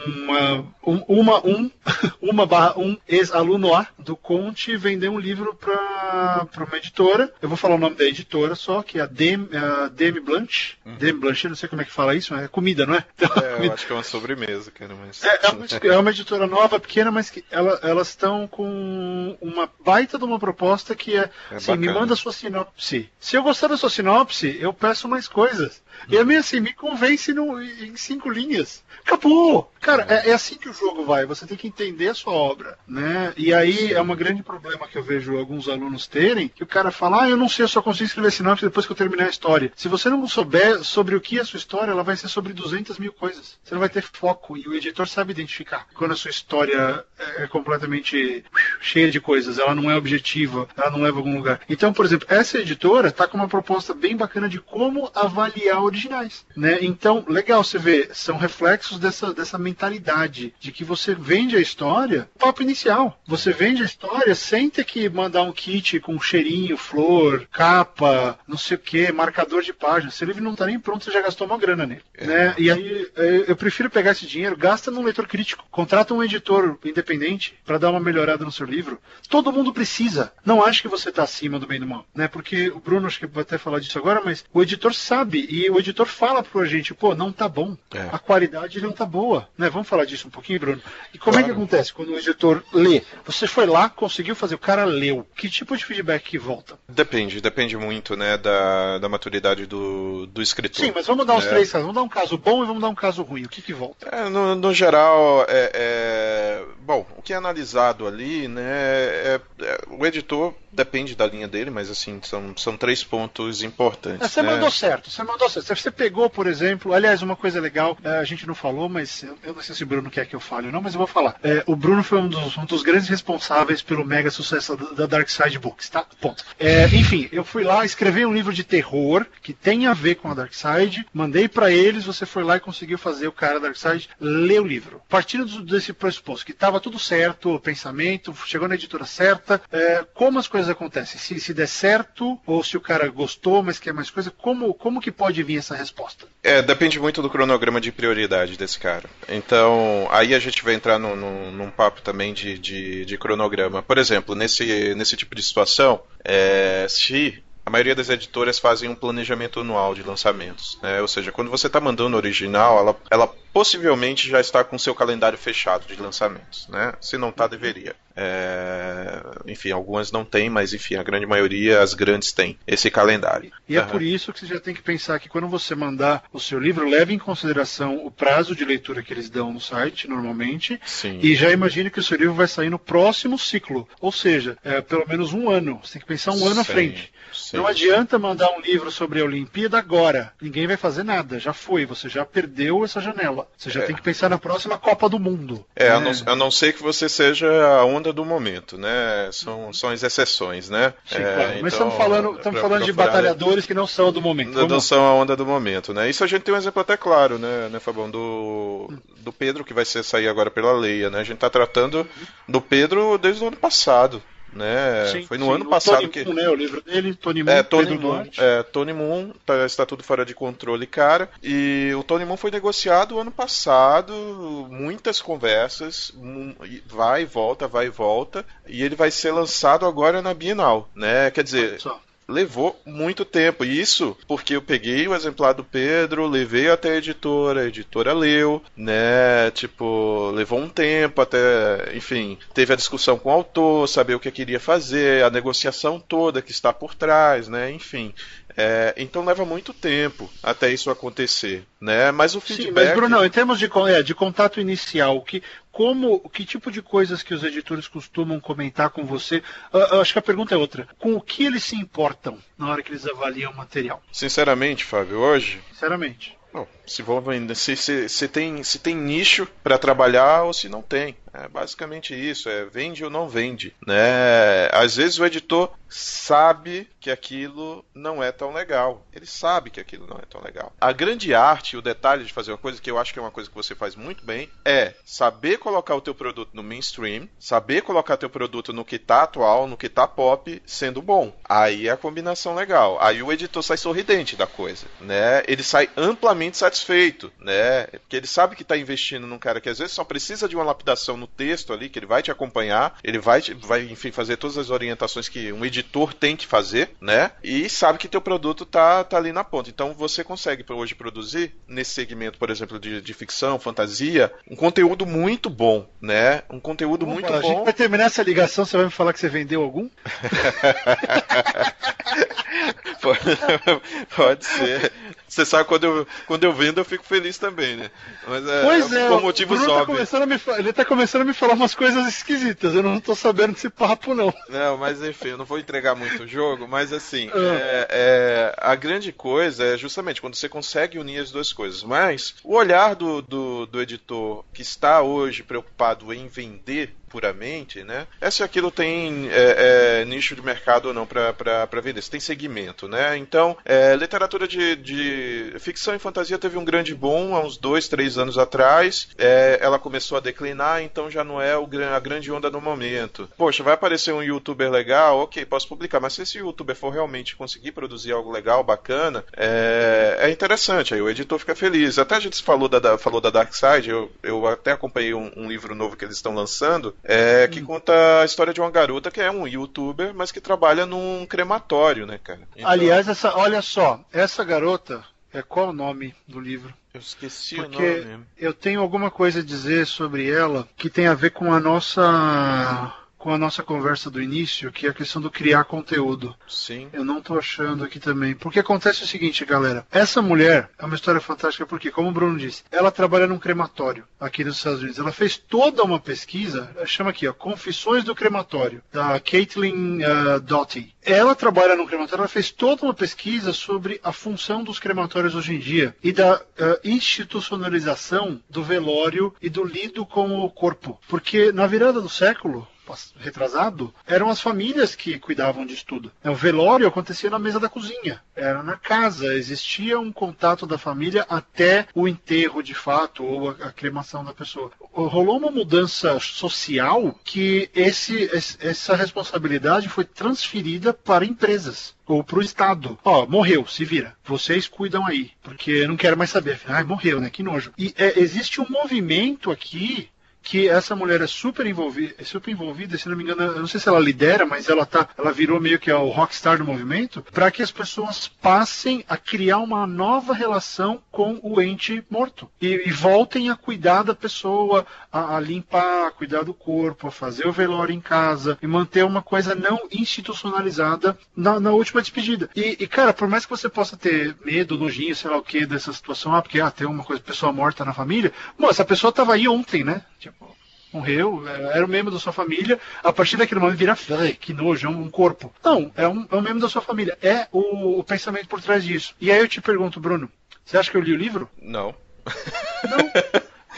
uma, um, uma, um, (laughs) uma barra, um ex-aluno A do Conte vendeu um livro para uma editora. Eu vou falar o nome da editora só, que é a Demi, a Demi Blanche. Uhum. Demi Blanche, não sei como é que fala isso, mas é comida, não é? (laughs) Então, é, comida. eu acho que é uma sobremesa, cara, mas... É, é, uma, é uma editora nova, pequena, mas que ela, elas estão com uma baita de uma proposta que é, é assim, me manda sua sinopse. Se eu gostar da sua sinopse, eu peço mais coisas. E a minha assim, me convence no, em cinco linhas. Acabou! Cara, é, é, assim que o jogo vai. Você tem que entender a sua obra, né? E aí é um grande problema que eu vejo alguns alunos terem, que o cara fala, ah, eu não sei, eu só consigo escrever sinopse depois que eu terminar a história. Se você não souber sobre o que é a sua história, ela vai ser sobre 200 mil coisas. Você não vai ter foco e o editor sabe identificar quando a sua história é completamente cheia de coisas, ela não é objetiva, ela não leva a algum lugar. Então, por exemplo, essa editora está com uma proposta bem bacana de como avaliar originais, né? Então, legal você ver, são reflexos dessa, dessa mentalidade de que você vende a história, papo inicial. Você vende a história sem ter que mandar um kit com cheirinho, flor, capa, não sei o que, marcador de página. Se o livro não está nem pronto, você já gastou uma grana nele, é. né? E aí eu prefiro pegar esse dinheiro, gasta num leitor crítico, contrata um editor independente para dar uma melhorada no seu livro. Todo mundo precisa. Não acho que você está acima do bem do mal, né? Porque o Bruno acho que vai até falar disso agora, mas o editor sabe e o o editor fala pro agente, pô, não tá bom. É. A qualidade não tá boa. Né? Vamos falar disso um pouquinho, Bruno. E como claro. é que acontece quando o editor lê? Você foi lá, conseguiu fazer, o cara leu. Que tipo de feedback que volta? Depende, depende muito, né, da, da maturidade do, do escritor. Sim, mas vamos dar os é. três casos. Vamos dar um caso bom e vamos dar um caso ruim. O que que volta? É, no, no, geral, é, é, bom, o que é analisado ali, né, é, é, o editor depende da linha dele, mas assim, são, são três pontos importantes. Você né? mandou certo, você mandou certo. Você pegou, por exemplo, aliás, uma coisa legal, a gente não falou, mas eu, não sei se o Bruno quer que eu fale ou não, mas eu vou falar. É, o Bruno foi um dos, um dos, grandes responsáveis pelo mega sucesso da, da Dark Side Books, tá? Ponto. É, enfim, eu fui lá, escrevi um livro de terror que tem a ver com a Dark Side, mandei para eles, você foi lá e conseguiu fazer o cara da Dark Side ler o livro. Partindo desse pressuposto que estava tudo certo, o pensamento, chegou na editora certa, é, como as coisas acontecem? Se, se der certo, ou se o cara gostou, mas quer mais coisa, como, como que pode vir essa resposta? É, depende muito do cronograma de prioridade desse cara. Então, aí a gente vai entrar no, num papo também de, de, de, cronograma. Por exemplo, nesse, nesse tipo de situação, é, se a maioria das editoras fazem um planejamento anual de lançamentos. Né? Ou seja, quando você está mandando o original, ela, ela possivelmente já está com seu calendário fechado de lançamentos. Né? Se não está, deveria. É... Enfim, algumas não têm, mas enfim, a grande maioria, as grandes têm esse calendário. E é por isso que você já tem que pensar que quando você mandar o seu livro, leve em consideração o prazo de leitura que eles dão no site, normalmente, Sim. e já imagine que o seu livro vai sair no próximo ciclo, ou seja, é, pelo menos um ano. Você tem que pensar um ano Sim. à frente. Sim. Não adianta mandar um livro sobre a Olimpíada agora. Ninguém vai fazer nada. Já foi. Você já perdeu essa janela. Você já é. tem que pensar na próxima Copa do Mundo. É, a, não, a não ser que você seja a onda do momento, né? São, são as exceções, né? Sim, é, claro. Mas então, estamos falando, estamos falando de batalhadores que não são do momento. Não, não são a onda do momento, né? Isso a gente tem um exemplo até claro, né, né Fabão? Do, do Pedro, que vai ser, sair agora pela Leia, né? A gente está tratando do Pedro desde o ano passado né? Sim, Foi no sim. ano passado Tony que. Moon, né? O livro dele, Tony Moon, é, Tony Pedro Moon, é, Tony Moon tá, está tudo fora de controle, cara. E o Tony Moon foi negociado ano passado, muitas conversas, vai e volta, vai e volta, e ele vai ser lançado agora na Bienal, né? Quer dizer, levou muito tempo. E isso porque eu peguei o exemplar do Pedro, levei até a editora, a editora leu, né? Tipo, levou um tempo até, enfim, teve a discussão com o autor, saber o que queria fazer, a negociação toda que está por trás, né? Enfim. É, então leva muito tempo até isso acontecer, né? Mas o feedback. Sim, mas Bruno, em termos de, é, de contato inicial, que como que tipo de coisas que os editores costumam comentar com você? Uh, acho que a pergunta é outra. Com o que eles se importam na hora que eles avaliam o material? Sinceramente, Fábio, hoje. Sinceramente. Se, vão, se, se, se, tem, se tem nicho para trabalhar ou se não tem. É basicamente isso, é vende ou não vende, né? Às vezes o editor sabe que aquilo não é tão legal. Ele sabe que aquilo não é tão legal. A grande arte, o detalhe de fazer uma coisa que eu acho que é uma coisa que você faz muito bem, é saber colocar o teu produto no mainstream, saber colocar teu produto no que tá atual, no que tá pop, sendo bom. Aí é a combinação legal. Aí o editor sai sorridente da coisa, né? Ele sai amplamente satisfeito, né? Porque ele sabe que está investindo num cara que às vezes só precisa de uma lapidação no texto ali, que ele vai te acompanhar, ele vai, vai enfim, fazer todas as orientações que um editor tem que fazer, né? E sabe que teu produto tá, tá ali na ponta. Então você consegue hoje produzir nesse segmento, por exemplo, de, de ficção, fantasia, um conteúdo muito bom, né? Um conteúdo Opa, muito bom. A gente vai terminar essa ligação, você vai me falar que você vendeu algum? pode, (laughs) pode ser. Você sabe, quando eu, quando eu vendo, eu fico feliz também, né? Mas é, pois é, por motivos tá óbvios. Tá me, ele tá começando a me falar umas coisas esquisitas. Eu não tô sabendo desse papo, não. Não, mas enfim, eu não vou entregar muito o jogo, mas assim, ah. é, é, a grande coisa é justamente quando você consegue unir as duas coisas. Mas o olhar do, do, do editor que está hoje preocupado em vender puramente, né? É se aquilo tem é, é, nicho de mercado ou não para vender, se tem segmento, né? Então, é, literatura de, de, ficção e fantasia teve um grande boom há uns dois, três anos atrás. É, ela começou a declinar, então já não é o, a grande onda no momento. Poxa, vai aparecer um youtuber legal, ok, posso publicar, mas se esse youtuber for realmente conseguir produzir algo legal, bacana, é, é interessante, aí o editor fica feliz. Até a gente falou da, falou da Dark Side, eu, eu até acompanhei um, um livro novo que eles estão lançando, é, que hum. conta a história de uma garota que é um youtuber, mas que trabalha num crematório, né, cara? Então... Aliás, essa, olha só, essa garota, é qual o nome do livro? Eu esqueci Porque o nome. Eu tenho alguma coisa a dizer sobre ela que tem a ver com a nossa com a nossa conversa do início, que é a questão do criar conteúdo. Sim. Eu não tô achando aqui também. Porque acontece o seguinte, galera. Essa mulher é uma história fantástica porque, como o Bruno disse, ela trabalha num crematório aqui nos Estados Unidos. Ela fez toda uma pesquisa, chama aqui, ó, Confissões do Crematório, da Caitlin uh, Doughty. Ela trabalha num crematório, ela fez toda uma pesquisa sobre a função dos crematórios hoje em dia e da uh, institucionalização do velório e do lido com o corpo. Porque na virada do século, retrasado, eram as famílias que cuidavam disso tudo. O velório acontecia na mesa da cozinha, era na casa, existia um contato da família até o enterro de fato ou a, cremação da pessoa. Rolou uma mudança social que esse, essa responsabilidade foi transferida para empresas ou para o Estado. Ó, morreu, se vira. Vocês cuidam aí, porque eu não quero mais saber. Ai, morreu, né? Que nojo. E é, existe um movimento aqui que essa mulher é super envolvida, é super envolvida, se não me engano, eu não sei se ela lidera, mas ela tá, ela virou meio que o rockstar do movimento, para que as pessoas passem a criar uma nova relação com o ente morto e, e voltem a cuidar da pessoa, a, a, limpar, a cuidar do corpo, a fazer o velório em casa e manter uma coisa não institucionalizada na, na última despedida. E, e, cara, por mais que você possa ter medo, nojinho, sei lá o que dessa situação, ah, porque ah, tem uma coisa, pessoa morta na família, bom, essa pessoa tava aí ontem, né? Tipo, morreu, era um membro da sua família, a partir daquele momento vira, que nojo, é um corpo. Não, é um, é um membro da sua família. É o, o, pensamento por trás disso. E aí eu te pergunto, Bruno, você acha que eu li o livro? Não. Não.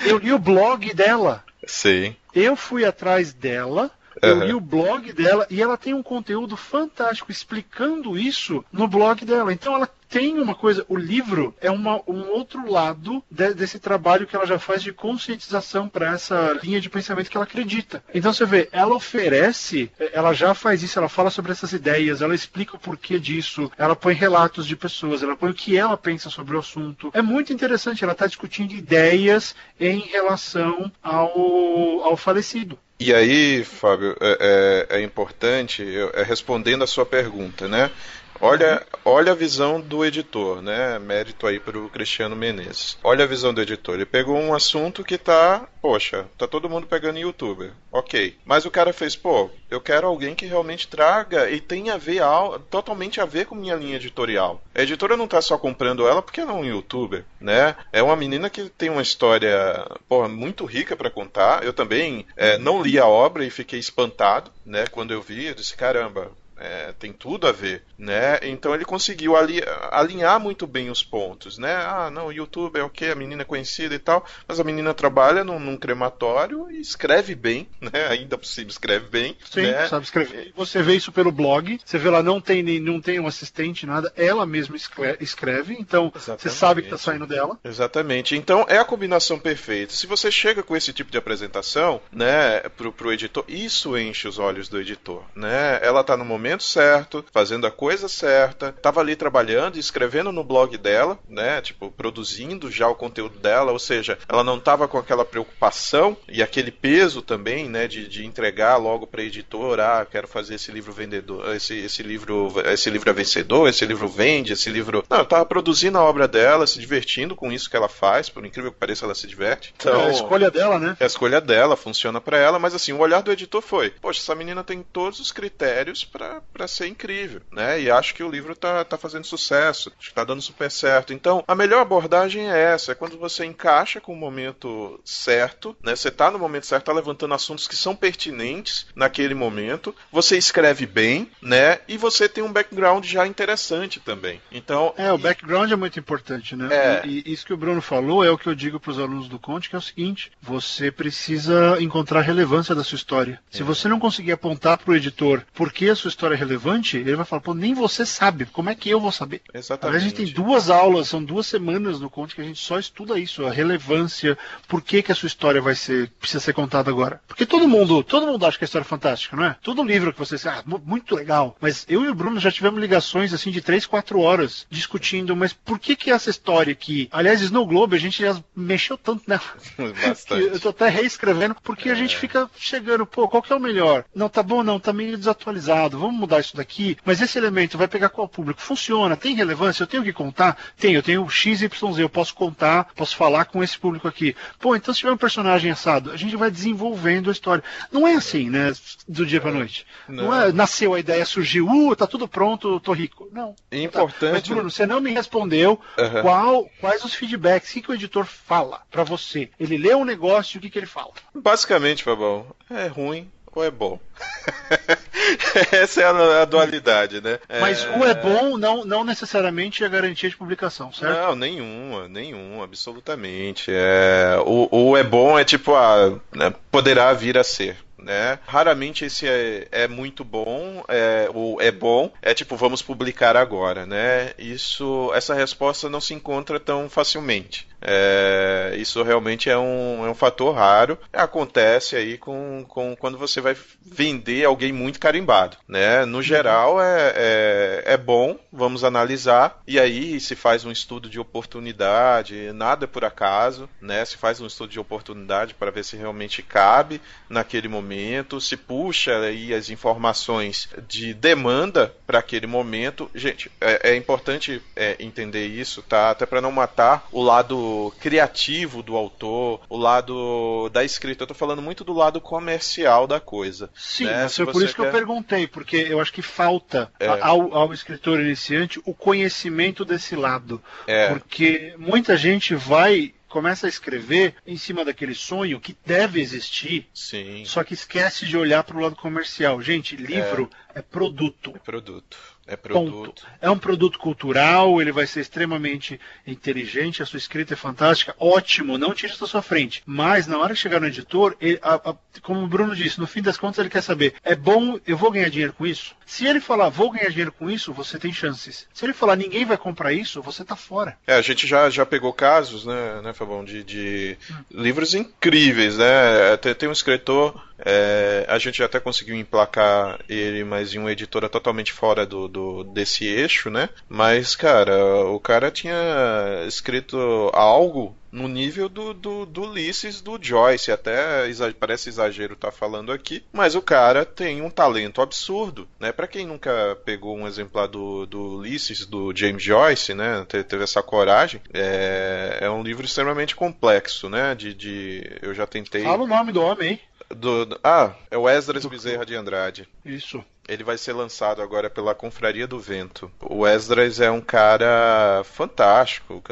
Eu li o blog dela. Sim. Eu fui atrás dela, eu uhum. li o blog dela e ela tem um conteúdo fantástico explicando isso no blog dela. Então ela tem uma coisa, o livro é uma, um outro lado de, desse trabalho que ela já faz de conscientização para essa linha de pensamento que ela acredita. Então você vê, ela oferece, ela já faz isso, ela fala sobre essas ideias, ela explica o porquê disso, ela põe relatos de pessoas, ela põe o que ela pensa sobre o assunto. É muito interessante, ela está discutindo ideias em relação ao, ao falecido. E aí, Fábio, é, é, é importante, é, respondendo a sua pergunta, né? Olha, olha a visão do editor, né? Mérito aí para o Cristiano Menezes. Olha a visão do editor. Ele pegou um assunto que tá, poxa, tá todo mundo pegando youtuber. Ok. Mas o cara fez, pô, eu quero alguém que realmente traga e tenha a ver, totalmente a ver com minha linha editorial. A editora não tá só comprando ela porque ela é um youtuber, né? É uma menina que tem uma história, porra, muito rica para contar. Eu também é, não li a obra e fiquei espantado, né? Quando eu vi, eu disse, caramba, é, tem tudo a ver, né? Então ele conseguiu ali, alinhar muito bem os pontos, né? Ah, não, o YouTube é o que, a menina é conhecida e tal, mas a menina trabalha num, num, crematório e escreve bem, (laughs) né? Ainda possível escreve bem. Sim, né? sabe escrever. Você vê isso pelo blog, você vê lá não tem não tem um assistente nada, ela mesma escreve, então Exatamente. você sabe que está saindo dela. Exatamente. Então é a combinação perfeita. Se você chega com esse tipo de apresentação, né, pro, pro editor, isso enche os olhos do editor, né? Ela está no momento momento certo, fazendo a coisa certa, estava ali trabalhando e escrevendo no blog dela, né? Tipo, produzindo já o conteúdo dela, ou seja, ela não estava com aquela preocupação e aquele peso também, né? De, de entregar logo para editor, ah, quero fazer esse livro vendedor, esse, esse livro, esse livro é vencedor, esse livro vende, esse livro. Não, estava produzindo a obra dela, se divertindo com isso que ela faz, por incrível que pareça, ela se diverte. Então, é a escolha dela, né? É a escolha dela, funciona para ela, mas assim, o olhar do editor foi: poxa, essa menina tem todos os critérios para para ser incrível, né? E acho que o livro tá, tá fazendo sucesso, acho que tá dando super certo. Então, a melhor abordagem é essa, é quando você encaixa com o momento certo, né? Você tá no momento certo, tá levantando assuntos que são pertinentes naquele momento, você escreve bem, né? E você tem um background já interessante também. Então, é, o background é muito importante, né? É... E, e isso que o Bruno falou é o que eu digo para os alunos do Conte, que é o seguinte: você precisa encontrar relevância da sua história. Se é. você não conseguir apontar para o editor por que a sua história é relevante, ele vai falar, pô, nem você sabe, como é que eu vou saber? Exatamente. A gente tem duas aulas, são duas semanas no Conte que a gente só estuda isso, a relevância, por que, que a sua história vai ser, precisa ser contada agora. Porque todo mundo, todo mundo acha que a história é fantástica, não é? Todo livro que você ah, muito legal, mas eu e o Bruno já tivemos ligações assim de três, quatro horas discutindo, mas por que que essa história aqui, aliás, Snow Globe, a gente já mexeu tanto nela. (laughs) Bastante. eu tô até reescrevendo, porque é. a gente fica chegando, pô, qual que é o melhor? Não, tá bom, não, tá meio desatualizado, vamos mudar isso daqui, mas esse elemento vai pegar qual público? Funciona, tem relevância, eu tenho que contar? Tem, eu tenho XYZ, eu posso contar, posso falar com esse público aqui. Pô, então se tiver um personagem assado, a gente vai desenvolvendo a história. Não é assim, né, do dia pra noite. Não, não é, nasceu a ideia, surgiu, uh, tá tudo pronto, tô rico. Não. Importante. Tá. Mas, Bruno, você não me respondeu uhum. qual, quais os feedbacks, o que, que o editor fala para você. Ele lê um negócio, o que, que ele fala? Basicamente, Fabão, é ruim ou é bom. (laughs) Essa é a, a, dualidade, né? Mas é... o é bom não, não necessariamente é garantia de publicação, certo? Não, nenhuma, nenhuma, absolutamente. É, o, o é bom é tipo, a, né, poderá vir a ser né? Raramente esse é, é muito bom, é, ou é bom, é tipo, vamos publicar agora, né? Isso, essa resposta não se encontra tão facilmente. É, isso realmente é um, é um fator raro. Acontece aí com, com quando você vai vender alguém muito carimbado, né? No geral é, é, é bom, vamos analisar e aí se faz um estudo de oportunidade, nada é por acaso, né? Se faz um estudo de oportunidade para ver se realmente cabe naquele momento, se puxa aí as informações de demanda para aquele momento. Gente, é, é importante é, entender isso, tá? Até para não matar o lado criativo do autor, o lado da escrita. Eu tô falando muito do lado comercial da coisa. Sim, né? foi por isso quer... que eu perguntei, porque eu acho que falta é. ao, ao, escritor iniciante o conhecimento desse lado. É. Porque muita gente vai começa a escrever em cima daquele sonho que deve existir, Sim. só que esquece de olhar para o lado comercial. Gente, livro é, é produto. É produto. É produto. Ponto. É um produto cultural, ele vai ser extremamente inteligente, a sua escrita é fantástica, ótimo, não tire isso da sua frente. Mas na hora de chegar no editor, ele, a, a, como o Bruno disse, no fim das contas ele quer saber: é bom, eu vou ganhar dinheiro com isso? Se ele falar, vou ganhar dinheiro com isso, você tem chances. Se ele falar, ninguém vai comprar isso, você tá fora. É, a gente já, já pegou casos, né, né Fabão, de, de hum. livros incríveis, né? Tem, tem um escritor é, a gente até conseguiu emplacar ele, mas em uma editora totalmente fora do, do, desse eixo, né? Mas, cara, o cara tinha escrito algo no nível do, do, do Ulisses do Joyce. Até parece exagero estar tá falando aqui, mas o cara tem um talento absurdo, né? Para quem nunca pegou um exemplar do, do Ulisses do James Joyce, né? Teve essa coragem. É, é um livro extremamente complexo, né? De, de eu já tentei. Fala o nome do homem, hein? Do, do, ah, é o Esdras Bezerra de Andrade. Isso. Ele vai ser lançado agora pela Confraria do Vento. O Esdras é um cara fantástico,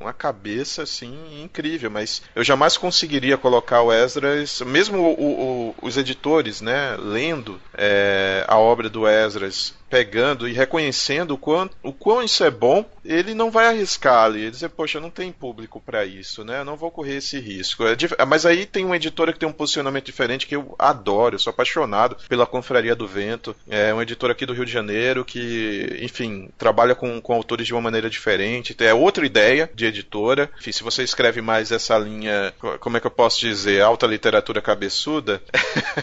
uma cabeça assim incrível, mas eu jamais conseguiria colocar o Esdras, mesmo o, o, os editores, né, lendo é, a obra do Esdras pegando e reconhecendo o quão, o quão isso é bom, ele não vai arriscar ali. Ele dizer, poxa, não tem público para isso, né? Eu não vou correr esse risco. É dif... Mas aí tem uma editora que tem um posicionamento diferente que eu adoro, eu sou apaixonado pela Confraria do Vento. É uma editora aqui do Rio de Janeiro que, enfim, trabalha com, com autores de uma maneira diferente. É outra ideia de editora. Enfim, se você escreve mais essa linha, como é que eu posso dizer, alta literatura cabeçuda,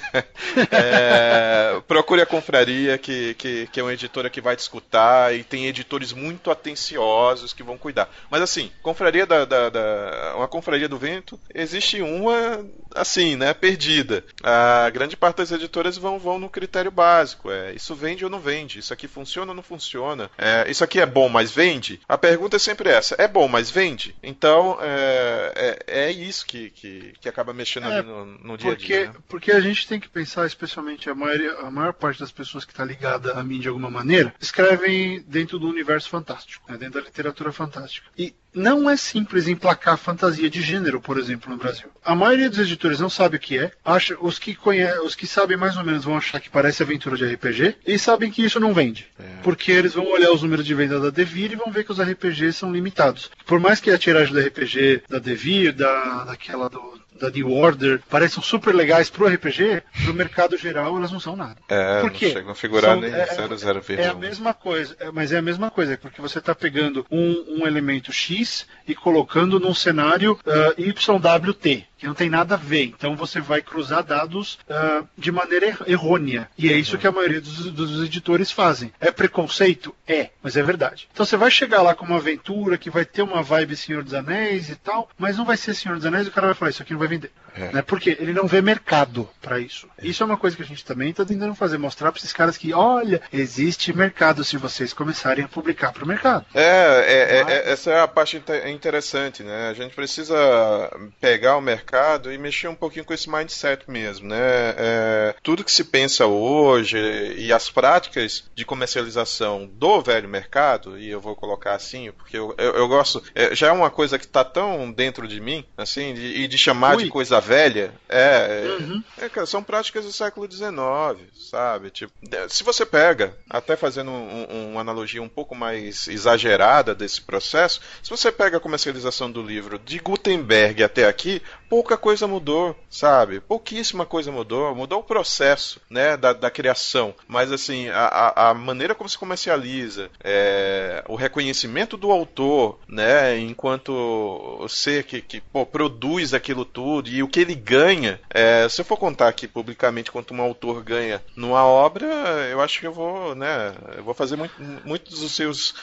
(laughs) é... procure a Confraria que, que, que é uma editora que vai te escutar e tem editores muito atenciosos que vão cuidar. Mas assim, confraria da, da, da, uma confraria do vento, existe uma assim, né, perdida. A grande parte das editoras vão, vão no critério básico, é isso vende ou não vende, isso aqui funciona ou não funciona, é, isso aqui é bom, mas vende? A pergunta é sempre essa, é bom, mas vende? Então, é, é, é isso que, que, que acaba mexendo é, ali no, no dia porque, a dia. Né? Porque a gente tem que pensar, especialmente a, maioria, a maior parte das pessoas que está ligada a mim de alguma maneira, escrevem dentro do universo fantástico, né, dentro da literatura fantástica. E não é simples emplacar fantasia de gênero, por exemplo, no Brasil. A maioria dos editores não sabe o que é. Acha, os, que conhe, os que sabem mais ou menos vão achar que parece aventura de RPG e sabem que isso não vende. É. Porque eles vão olhar os números de venda da Devir e vão ver que os RPGs são limitados. Por mais que a tiragem do RPG da Devir, da, daquela do, da New Order parecem super legais pro RPG, pro mercado geral elas não são nada. É, Por quê? não chegam a figurar são, nem é, 00, é a mesma coisa, é, mas é a mesma coisa, porque você está pegando um, um elemento X e colocando num cenário uh, YWT que não tem nada a ver. Então você vai cruzar dados uh, de maneira errônea. E é isso que a maioria dos, dos, editores fazem. É preconceito? É, mas é verdade. Então você vai chegar lá com uma aventura que vai ter uma vibe Senhor dos Anéis e tal, mas não vai ser Senhor dos Anéis e o cara vai falar: Isso aqui não vai vender. É. Né? Porque ele não vê mercado para isso. É. Isso é uma coisa que a gente também está tentando fazer, mostrar para esses caras que, olha, existe mercado se vocês começarem a publicar para o mercado. É, é, é, é, essa é a parte interessante, né? A gente precisa pegar o mercado e mexer um pouquinho com esse mindset mesmo, né? É, tudo que se pensa hoje e as práticas de comercialização do velho mercado, e eu vou colocar assim, porque eu, eu, eu gosto, já é uma coisa que está tão dentro de mim, assim, e de, de, chamar. De coisa velha, é, uhum. é, cara, são práticas do século XIX, sabe? Tipo, se você pega, até fazendo um, uma analogia um pouco mais exagerada desse processo, se você pega a comercialização do livro de Gutenberg até aqui, pouca coisa mudou, sabe? Pouquíssima coisa mudou, mudou o processo, né, da, da criação, mas assim, a, a maneira como se comercializa, é, o reconhecimento do autor, né, enquanto ser que, que pô, produz aquilo tudo e o que ele ganha, é, se eu for contar aqui publicamente quanto um autor ganha numa obra, eu acho que eu vou, né, eu vou fazer muito, muitos dos seus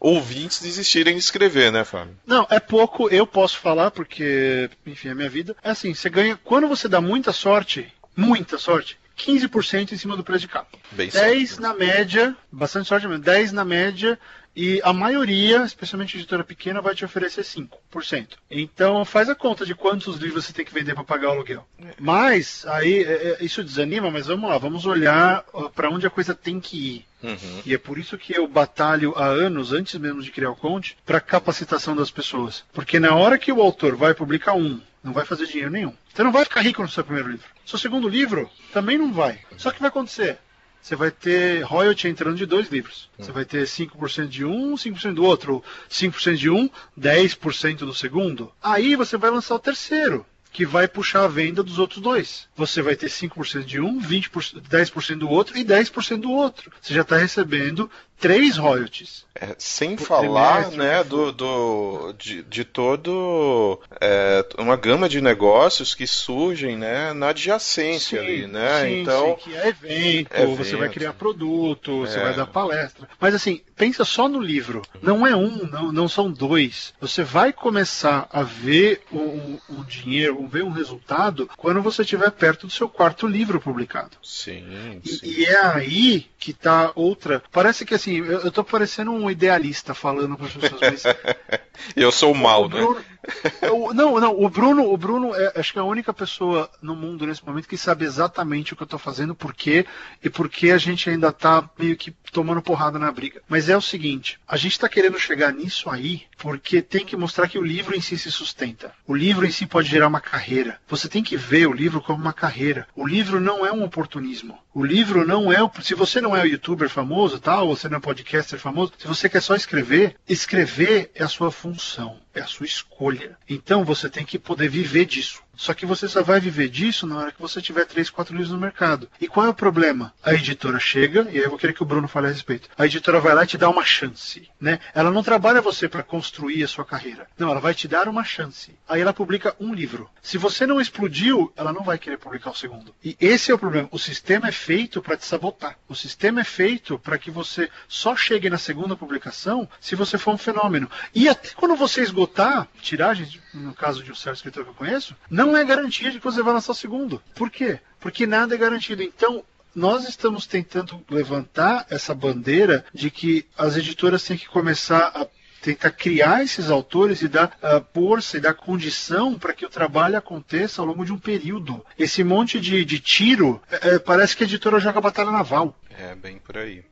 ouvintes desistirem de escrever, né, Fábio? Não, é pouco, eu posso falar, porque, enfim, é minha vida. É assim, você ganha, quando você dá muita sorte, muita sorte, 15% em cima do preço de capa. Bem 10 sorte, na média, bastante sorte mesmo, 10 na média e a maioria, especialmente a editora pequena, vai te oferecer 5%. Então faz a conta de quantos livros você tem que vender para pagar o aluguel. Mas aí é, é, isso desanima, mas vamos lá, vamos olhar para onde a coisa tem que ir. Uhum. E é por isso que eu batalho há anos, antes mesmo de criar o Conte, para capacitação das pessoas. Porque na hora que o autor vai publicar um, não vai fazer dinheiro nenhum. Você não vai ficar rico no seu primeiro livro. Seu segundo livro também não vai. Só que vai acontecer você vai ter royalty entrando de dois livros. Você vai ter 5% de um, 5% do outro. 5% de um, 10% do segundo. Aí você vai lançar o terceiro que vai puxar a venda dos outros dois. Você vai ter 5% de um, 20%, 10% do outro e 10% do outro. Você já está recebendo três royalties. É, sem falar né, do, do, de, de todo é, uma gama de negócios que surgem né, na adjacência sim, ali, né? Sim, então, sim, que é evento, evento, você vai criar produto, é. você vai dar palestra. Mas assim, pensa só no livro. Não é um, não, não são dois. Você vai começar a ver o, o dinheiro, ver um resultado quando você estiver perto do seu quarto livro publicado. Sim. sim. E, e é aí que está outra. Parece que assim, eu, eu tô parecendo um idealista falando para as pessoas. Mas... (laughs) eu sou o mal, o né? Bruno, né? Eu, não, não, o Bruno, o Bruno é, acho que é a única pessoa no mundo nesse momento que sabe exatamente o que eu estou fazendo, por quê e por que a gente ainda está meio que tomando porrada na briga. Mas é o seguinte, a gente está querendo chegar nisso aí porque tem que mostrar que o livro em si se sustenta. O livro em si pode gerar uma carreira. Você tem que ver o livro como uma carreira. O livro não é um oportunismo. O livro não é. Se você não é um youtuber famoso, tal, você não é podcaster famoso, se você quer só escrever, escrever é a sua função, é a sua escolha. Então você tem que poder viver disso. Só que você só vai viver disso na hora que você tiver três, quatro livros no mercado. E qual é o problema? A editora chega, e aí eu vou querer que o Bruno fale a respeito. A editora vai lá e te dá uma chance, né? Ela não trabalha você para construir a sua carreira. Não, ela vai te dar uma chance. Aí ela publica um livro. Se você não explodiu, ela não vai querer publicar o segundo. E esse é o problema. O sistema é feito para te sabotar. O sistema é feito para que você só chegue na segunda publicação se você for um fenômeno. E até quando você esgotar tiragens, no caso de um certo escritor que eu conheço, não não é garantia de que você vai lançar o segundo. Por quê? Porque nada é garantido. Então, nós estamos tentando levantar essa bandeira de que as editoras têm que começar a tentar criar esses autores e dar uh, força e dar condição para que o trabalho aconteça ao longo de um período. Esse monte de, de tiro, é, parece que a editora joga batalha naval. É, bem por aí.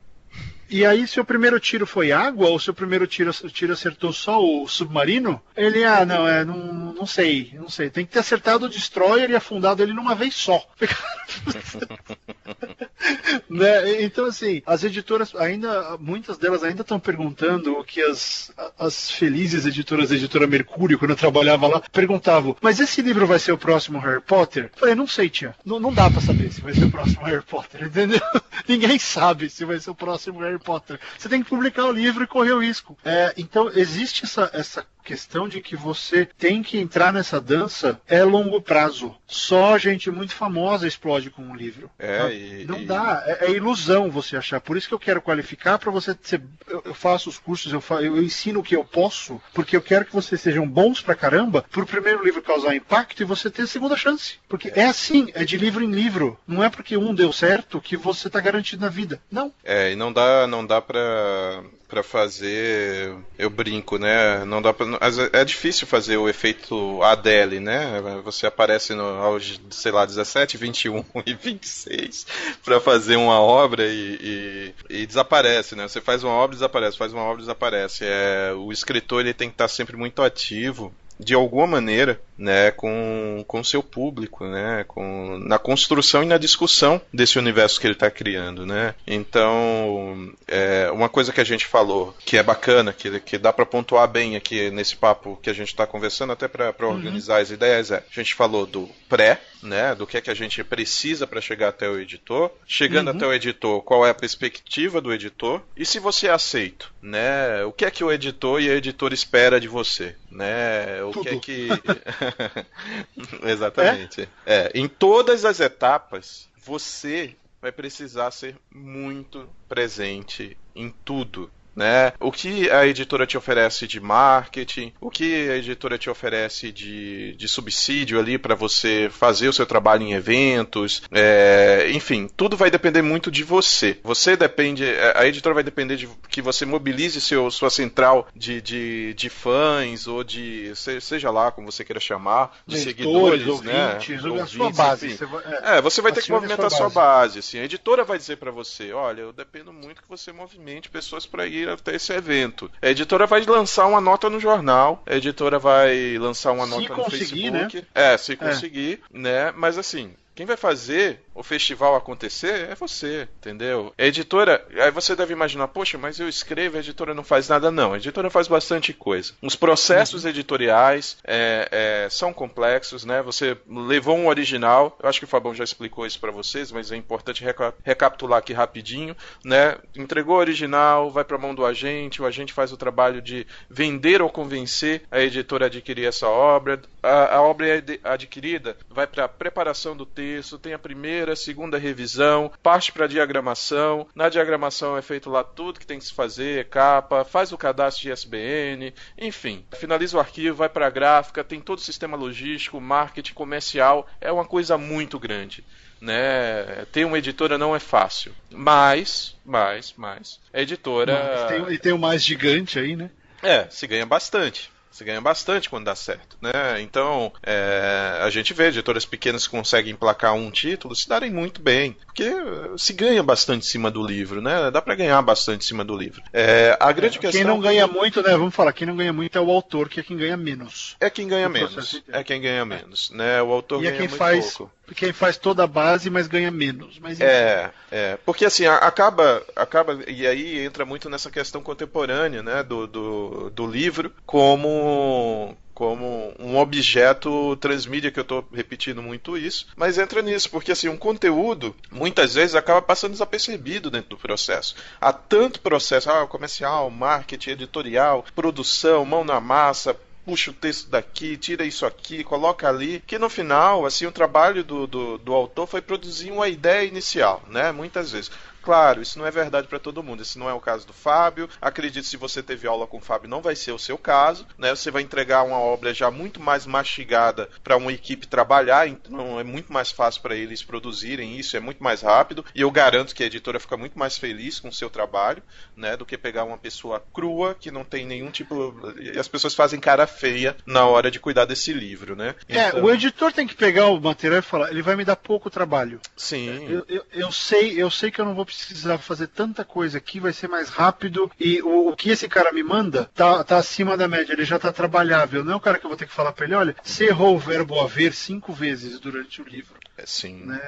E aí, se o primeiro tiro foi água, ou se o primeiro tiro, tiro acertou só o submarino, ele, ah, não, é, não, não sei, não sei. Tem que ter acertado o destroyer e afundado ele numa vez só. (laughs) né? Então, assim, as editoras ainda, muitas delas ainda estão perguntando o que as, as felizes editoras da editora Mercúrio, quando eu trabalhava lá, perguntavam: mas esse livro vai ser o próximo Harry Potter? Eu falei, não sei, tia. Não, não dá para saber se vai ser o próximo Harry Potter, (laughs) entendeu? Ninguém sabe se vai ser o próximo Harry Potter. Você tem que publicar o livro e correr o risco. É, então, existe essa, essa questão de que você tem que entrar nessa dança é longo prazo. Só gente muito famosa explode com um livro. É, e, não e... dá, é, é, ilusão você achar. Por isso que eu quero qualificar para você ser. Eu, faço os cursos, eu, eu, ensino o que eu posso, porque eu quero que vocês sejam bons pra caramba, pro primeiro livro causar impacto e você ter a segunda chance. Porque é assim, é de livro em livro. Não é porque um deu certo que você tá garantido na vida. Não. É, e não dá, não dá pra para fazer, eu brinco, né? Não dá pra, é difícil fazer o efeito Adele, né? Você aparece no, aos, sei lá, 17, 21 e (laughs) 26 para fazer uma obra e, e, e, desaparece, né? Você faz uma obra desaparece, faz uma obra desaparece. É, o escritor ele tem que estar sempre muito ativo de alguma maneira, né, com com seu público, né, com na construção e na discussão desse universo que ele está criando, né. Então, é, uma coisa que a gente falou que é bacana, que, que dá para pontuar bem aqui nesse papo que a gente está conversando, até para uhum. organizar as ideias, é, a gente falou do pré, né, do que é que a gente precisa para chegar até o editor, chegando uhum. até o editor, qual é a perspectiva do editor e se você é aceito, né, o que é que o editor e a editora espera de você, né, o Tudo. que é (laughs) que (laughs) exatamente, é? é, em todas as etapas você vai precisar ser muito presente em tudo né? O que a editora te oferece de marketing, o que a editora te oferece de, de subsídio ali para você fazer o seu trabalho em eventos, é, enfim, tudo vai depender muito de você. Você depende, a editora vai depender de que você mobilize seu, sua central de, de, de fãs ou de, seja lá como você queira chamar, de seguidores, ouvintes, né? Ouvintes, a sua base. Você vai, é, é, você vai ter que movimentar a sua base. base. Assim. A editora vai dizer para você, olha, eu dependo muito que você movimente pessoas para ir até esse evento. A editora vai lançar uma nota no jornal, a editora vai lançar uma se nota no Facebook. Né? É, se é. conseguir, é. né? Mas assim, quem vai fazer o festival acontecer é você, entendeu? A editora, aí você deve imaginar, poxa, mas eu escrevo, a editora não faz nada. Não, a editora faz bastante coisa. Os processos uhum. editoriais é, é, são complexos, né? Você levou um original, eu acho que o Fabão já explicou isso para vocês, mas é importante reca recapitular aqui rapidinho, né? Entregou o original, vai para mão do agente, o agente faz o trabalho de vender ou convencer a editora a adquirir essa obra. A, a obra é adquirida, vai para preparação do texto tem a primeira, segunda revisão, parte para diagramação. Na diagramação é feito lá tudo que tem que se fazer, capa, faz o cadastro de ISBN, enfim. Finaliza o arquivo, vai para a gráfica, tem todo o sistema logístico, marketing, comercial, é uma coisa muito grande. Né? Ter uma editora não é fácil. Mas, mas, mas, a editora. Mas tem, e tem o mais gigante aí, né? É, se ganha bastante. Você ganha bastante quando dá certo, né? Então, é, a gente vê editoras pequenas que conseguem emplacar um título se darem muito bem, porque se ganha bastante em cima do livro, né? Dá para ganhar bastante em cima do livro. É, a grande é, questão... Quem não ganha muito, né? Vamos falar, quem não ganha muito é o autor, que é quem ganha menos. É quem ganha menos. É quem ganha menos, né? O autor e é ganha é quem faz, pouco. Quem faz toda a base, mas ganha menos. Mas, é, é, porque assim, acaba, acaba, e aí entra muito nessa questão contemporânea, né? Do, do, do livro como como um objeto transmídia, que eu estou repetindo muito isso, mas entra nisso, porque assim, um conteúdo muitas vezes acaba passando desapercebido dentro do processo. Há tanto processo, ah, comercial, marketing, editorial, produção, mão na massa, puxa o texto daqui, tira isso aqui, coloca ali, que no final, assim, o trabalho do, do, do autor foi produzir uma ideia inicial, né? Muitas vezes. Claro, isso não é verdade para todo mundo. Esse não é o caso do Fábio. Acredito se você teve aula com o Fábio, não vai ser o seu caso. Né? Você vai entregar uma obra já muito mais mastigada para uma equipe trabalhar, então é muito mais fácil para eles produzirem isso, é muito mais rápido. E eu garanto que a editora fica muito mais feliz com o seu trabalho, né? Do que pegar uma pessoa crua que não tem nenhum tipo. E as pessoas fazem cara feia na hora de cuidar desse livro, né? É, então... o editor tem que pegar o material e falar, ele vai me dar pouco trabalho. Sim. Eu, eu, eu sei, eu sei que eu não vou precisar precisar fazer tanta coisa aqui, vai ser mais rápido e o, o que esse cara me manda tá, tá acima da média, ele já tá trabalhável. Não é o cara que eu vou ter que falar pra ele, olha, você errou o verbo haver cinco vezes durante o livro. É, sim. Né?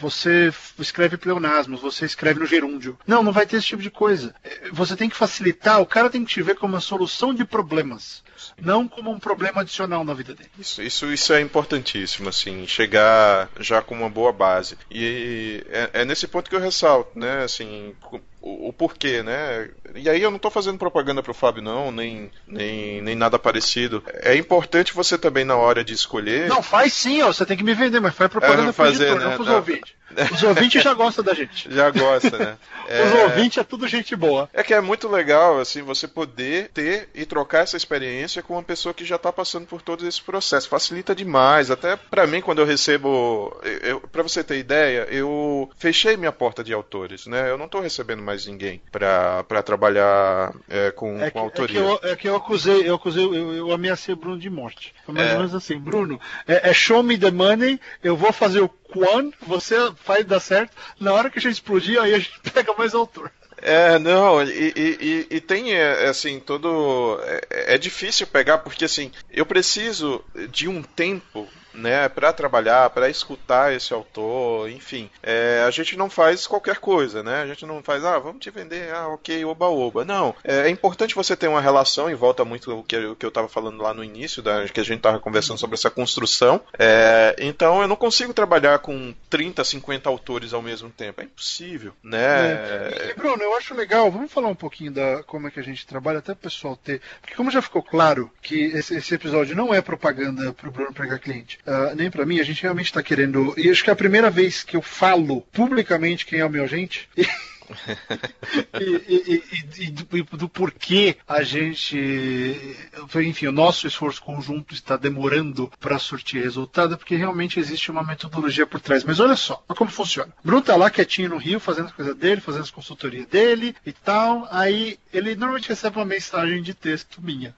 Você escreve pleonasmos, você escreve no gerúndio. Não, não vai ter esse tipo de coisa. É, você tem que facilitar, o cara tem que te ver como uma solução de problemas não como um problema adicional na vida dele. Isso, isso, isso é importantíssimo, assim, chegar já com uma boa base. E é, é nesse ponto que eu ressalto, né, assim, o, o, porquê, né? E aí eu não estou fazendo propaganda para o Fábio, não, nem, nem, nem nada parecido. É importante você também, na hora de escolher. Não, faz sim, ó, você tem que me vender, mas faz propaganda é, fazer, editor, né? não pros ouvintes. Os ouvintes já gostam da gente. (laughs) Já gosta, né? (laughs) É... Os ouvintes é tudo gente boa. É que é muito legal, assim, você poder ter e trocar essa experiência com uma pessoa que já está passando por todo esse processo. Facilita demais. Até para mim, quando eu recebo. para você ter ideia, eu fechei minha porta de autores, né? Eu não estou recebendo mais ninguém para trabalhar é, com, é que, com autoria. É que, eu, é que eu acusei, eu acusei, eu, eu ameacei o Bruno de morte. Foi mais é. ou menos assim, Bruno, é, é show me the money, eu vou fazer o Quan, você faz dar certo. Na hora que a gente explodir, aí a gente (laughs) pega mais autor. É, não, e, e, e tem, é, assim, todo. É, é, difícil pegar, porque, assim, eu preciso de um tempo né, para trabalhar, para escutar esse autor, enfim. É, a gente não faz qualquer coisa, né? A gente não faz, ah, vamos te vender, ah, ok, oba-oba. Não, é, é, importante você ter uma relação, e volta muito o que, o que eu estava falando lá no início, da, que a gente estava conversando sobre essa construção. É, então, eu não consigo trabalhar com 30, 50 autores ao mesmo tempo. É impossível, né? É. E, Bruno, eu acho legal, vamos falar um pouquinho da como é que a gente trabalha, até o pessoal ter. Porque como já ficou claro que esse, esse episódio não é propaganda para o Bruno pegar cliente uh, nem para mim, a gente realmente está querendo. E acho que é a primeira vez que eu falo publicamente quem é o meu agente. (laughs) e, e, e, e do, do, porquê a gente, enfim, o nosso esforço conjunto está demorando para surtir resultado, porque realmente existe uma metodologia por trás. Mas olha só, olha como funciona. Bruno tá lá quietinho no Rio, fazendo as coisas dele, fazendo as consultorias dele e tal. Aí ele normalmente recebe uma mensagem de texto minha.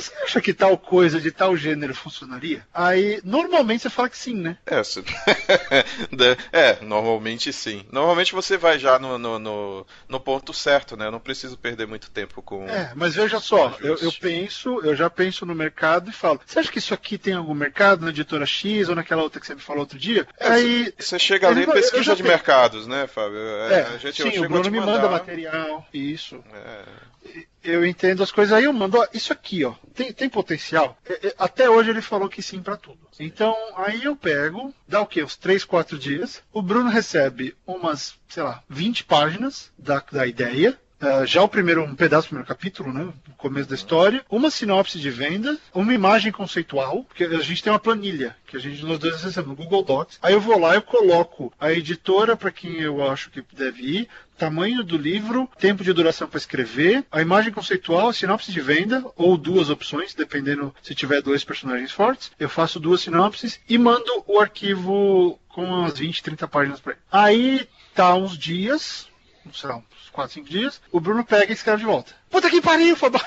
Você acha que tal coisa de tal gênero funcionaria? Aí, normalmente você fala que sim, né? É, (laughs) é normalmente sim. Normalmente você vai já no, no, no, no, ponto certo, né? Eu não preciso perder muito tempo com. É, mas veja só, eu, eu, penso, eu já penso no mercado e falo: você acha que isso aqui tem algum mercado na editora X ou naquela outra que você me falou outro dia? É, Aí. Você chega ali e pesquisa de mercados, né, Fábio? É, é a gente, sim, o Bruno me manda material, isso. É eu entendo as coisas aí, eu mando, ó, isso aqui, ó, tem, tem potencial? É, é, até hoje ele falou que sim para tudo. Então, aí eu pego, dá o quê? Uns 3, 4 dias. O Bruno recebe umas, sei lá, 20 páginas da, da ideia. Uh, já o primeiro, um pedaço do primeiro capítulo, né? O começo da história, uma sinopse de venda, uma imagem conceitual, porque a gente tem uma planilha que a gente nós dois recebemos no Google Docs. Aí eu vou lá, eu coloco a editora para quem eu acho que deve ir, tamanho do livro, tempo de duração para escrever, a imagem conceitual, a sinopse de venda, ou duas opções, dependendo se tiver dois personagens fortes. Eu faço duas sinopses e mando o arquivo com umas 20, 30 páginas para ele. Aí tá uns dias, sei lá, uns 4, 5 dias, o Bruno pega e escreve de volta. Puta que pariu, Fabão!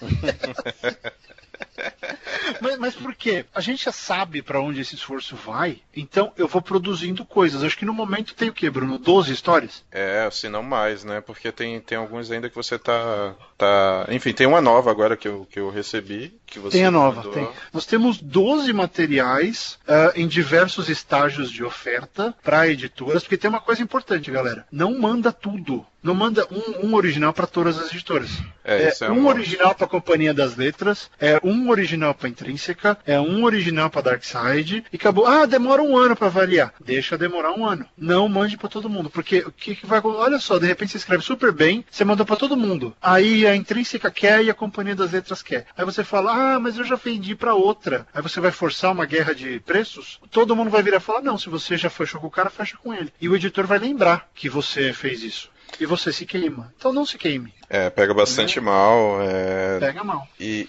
(laughs) mas, mas por quê? A gente já sabe para onde esse esforço vai, então eu vou produzindo coisas. Acho que no momento tem o quê, Bruno? 12 histórias? É, se não mais, né? Porque tem, tem alguns ainda que você tá, tá. Enfim, tem uma nova agora que eu, que eu recebi. Que você tem a nova, mandou. tem. Nós temos 12 materiais uh, em diversos estágios de oferta para editoras, porque tem uma coisa importante, galera. Não manda tudo não manda um, um original para todas as editoras. É, é, é um, original para a Companhia das Letras, é um original para Intrínseca, é um original para Darkside e acabou. Ah, demora um ano para avaliar. Deixa demorar um ano. Não mande para todo mundo, porque o que, que vai Olha só, de repente você escreve super bem, você manda para todo mundo. Aí a Intrínseca quer e a Companhia das Letras quer. Aí você fala, ah, mas eu já vendi para outra. Aí você vai forçar uma guerra de preços. Todo mundo vai virar e falar, não, se você já fechou com o cara, fecha com ele. E o editor vai lembrar que você fez isso e você se queima. Então não se queime. É, pega bastante é. mal. É... Pega mal. E,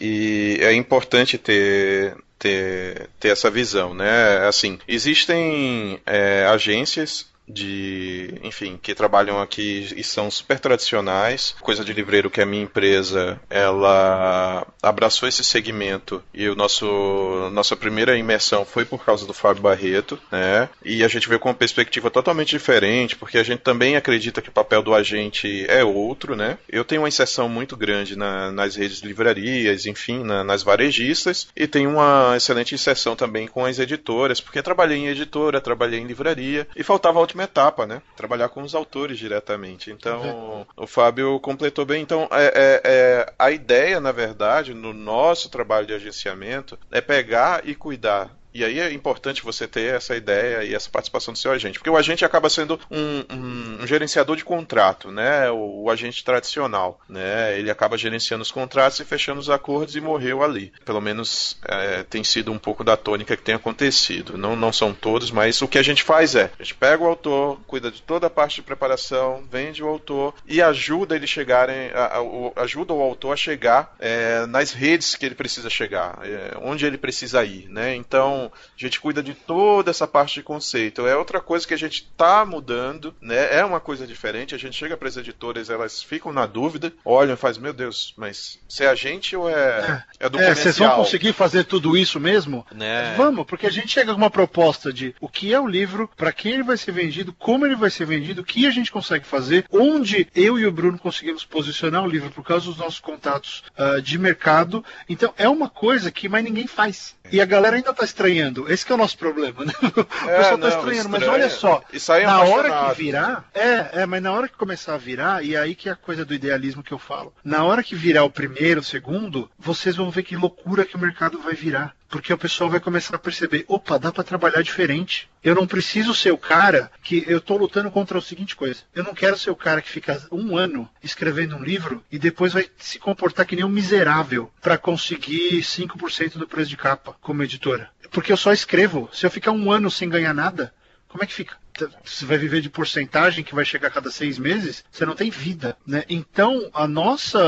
e, é importante ter, ter, ter essa visão, né? Assim, existem é, agências de, enfim, que trabalham aqui e são super tradicionais. Coisa de livreiro que a minha empresa, ela abraçou esse segmento e o nosso nossa primeira imersão foi por causa do Fábio Barreto, né? E a gente veio com uma perspectiva totalmente diferente, porque a gente também acredita que o papel do agente é outro, né? Eu tenho uma inserção muito grande na, nas redes de livrarias, enfim, na, nas varejistas, e tenho uma excelente inserção também com as editoras, porque trabalhei em editora, trabalhei em livraria, e faltava última etapa, né? Trabalhar com os autores diretamente. Então, uhum. o Fábio completou bem. Então, é, é, é, a ideia, na verdade, no nosso trabalho de agenciamento, é pegar e cuidar E aí é importante você ter essa ideia e essa participação do seu agente, porque o agente acaba sendo um, um, um gerenciador de contrato, né? O, o, agente tradicional, né? Ele acaba gerenciando os contratos e fechando os acordos e morreu ali. Pelo menos é, tem sido um pouco da tônica que tem acontecido. Não, não são todos, mas o que a gente faz é, a gente pega o autor, cuida de toda a parte de preparação, vende o autor e ajuda ele chegarem, a, a, ajuda o autor a chegar é, nas redes que ele precisa chegar, é, onde ele precisa ir, né? Então a gente cuida de toda essa parte de conceito. É outra coisa que a gente está mudando, né? É uma coisa diferente. A gente chega para as editoras, elas ficam na dúvida, olham e fazem, meu Deus, mas se é a gente ou é, é, é do é, Vocês vão conseguir fazer tudo isso mesmo? Né? Vamos, porque a gente chega com uma proposta de o que é o livro, para quem ele vai ser vendido, como ele vai ser vendido, o que a gente consegue fazer, onde eu e o Bruno conseguimos posicionar o livro por causa dos nossos contatos uh, de mercado. Então é uma coisa que mais ninguém faz. E a galera ainda está estranhando. Esse é o nosso problema, né? (laughs) O é, pessoal está estranhando, mas olha só, na hora que virar, é, é, mas na hora que começar a virar, e aí que é a coisa do idealismo que eu falo. Na hora que virar o primeiro, o segundo, vocês vão ver que loucura que o mercado vai virar. Porque o pessoal vai começar a perceber, opa, dá para trabalhar diferente. Eu não preciso ser o cara que eu estou lutando contra a seguinte coisa. Eu não quero ser o cara que fica um ano escrevendo um livro e depois vai se comportar que nem um miserável para conseguir 5% do preço de capa como editora. Porque eu só escrevo. Se eu ficar um ano sem ganhar nada, como é que fica? Você vai viver de porcentagem que vai chegar a cada seis meses? Você não tem vida, né? Então, a nossa.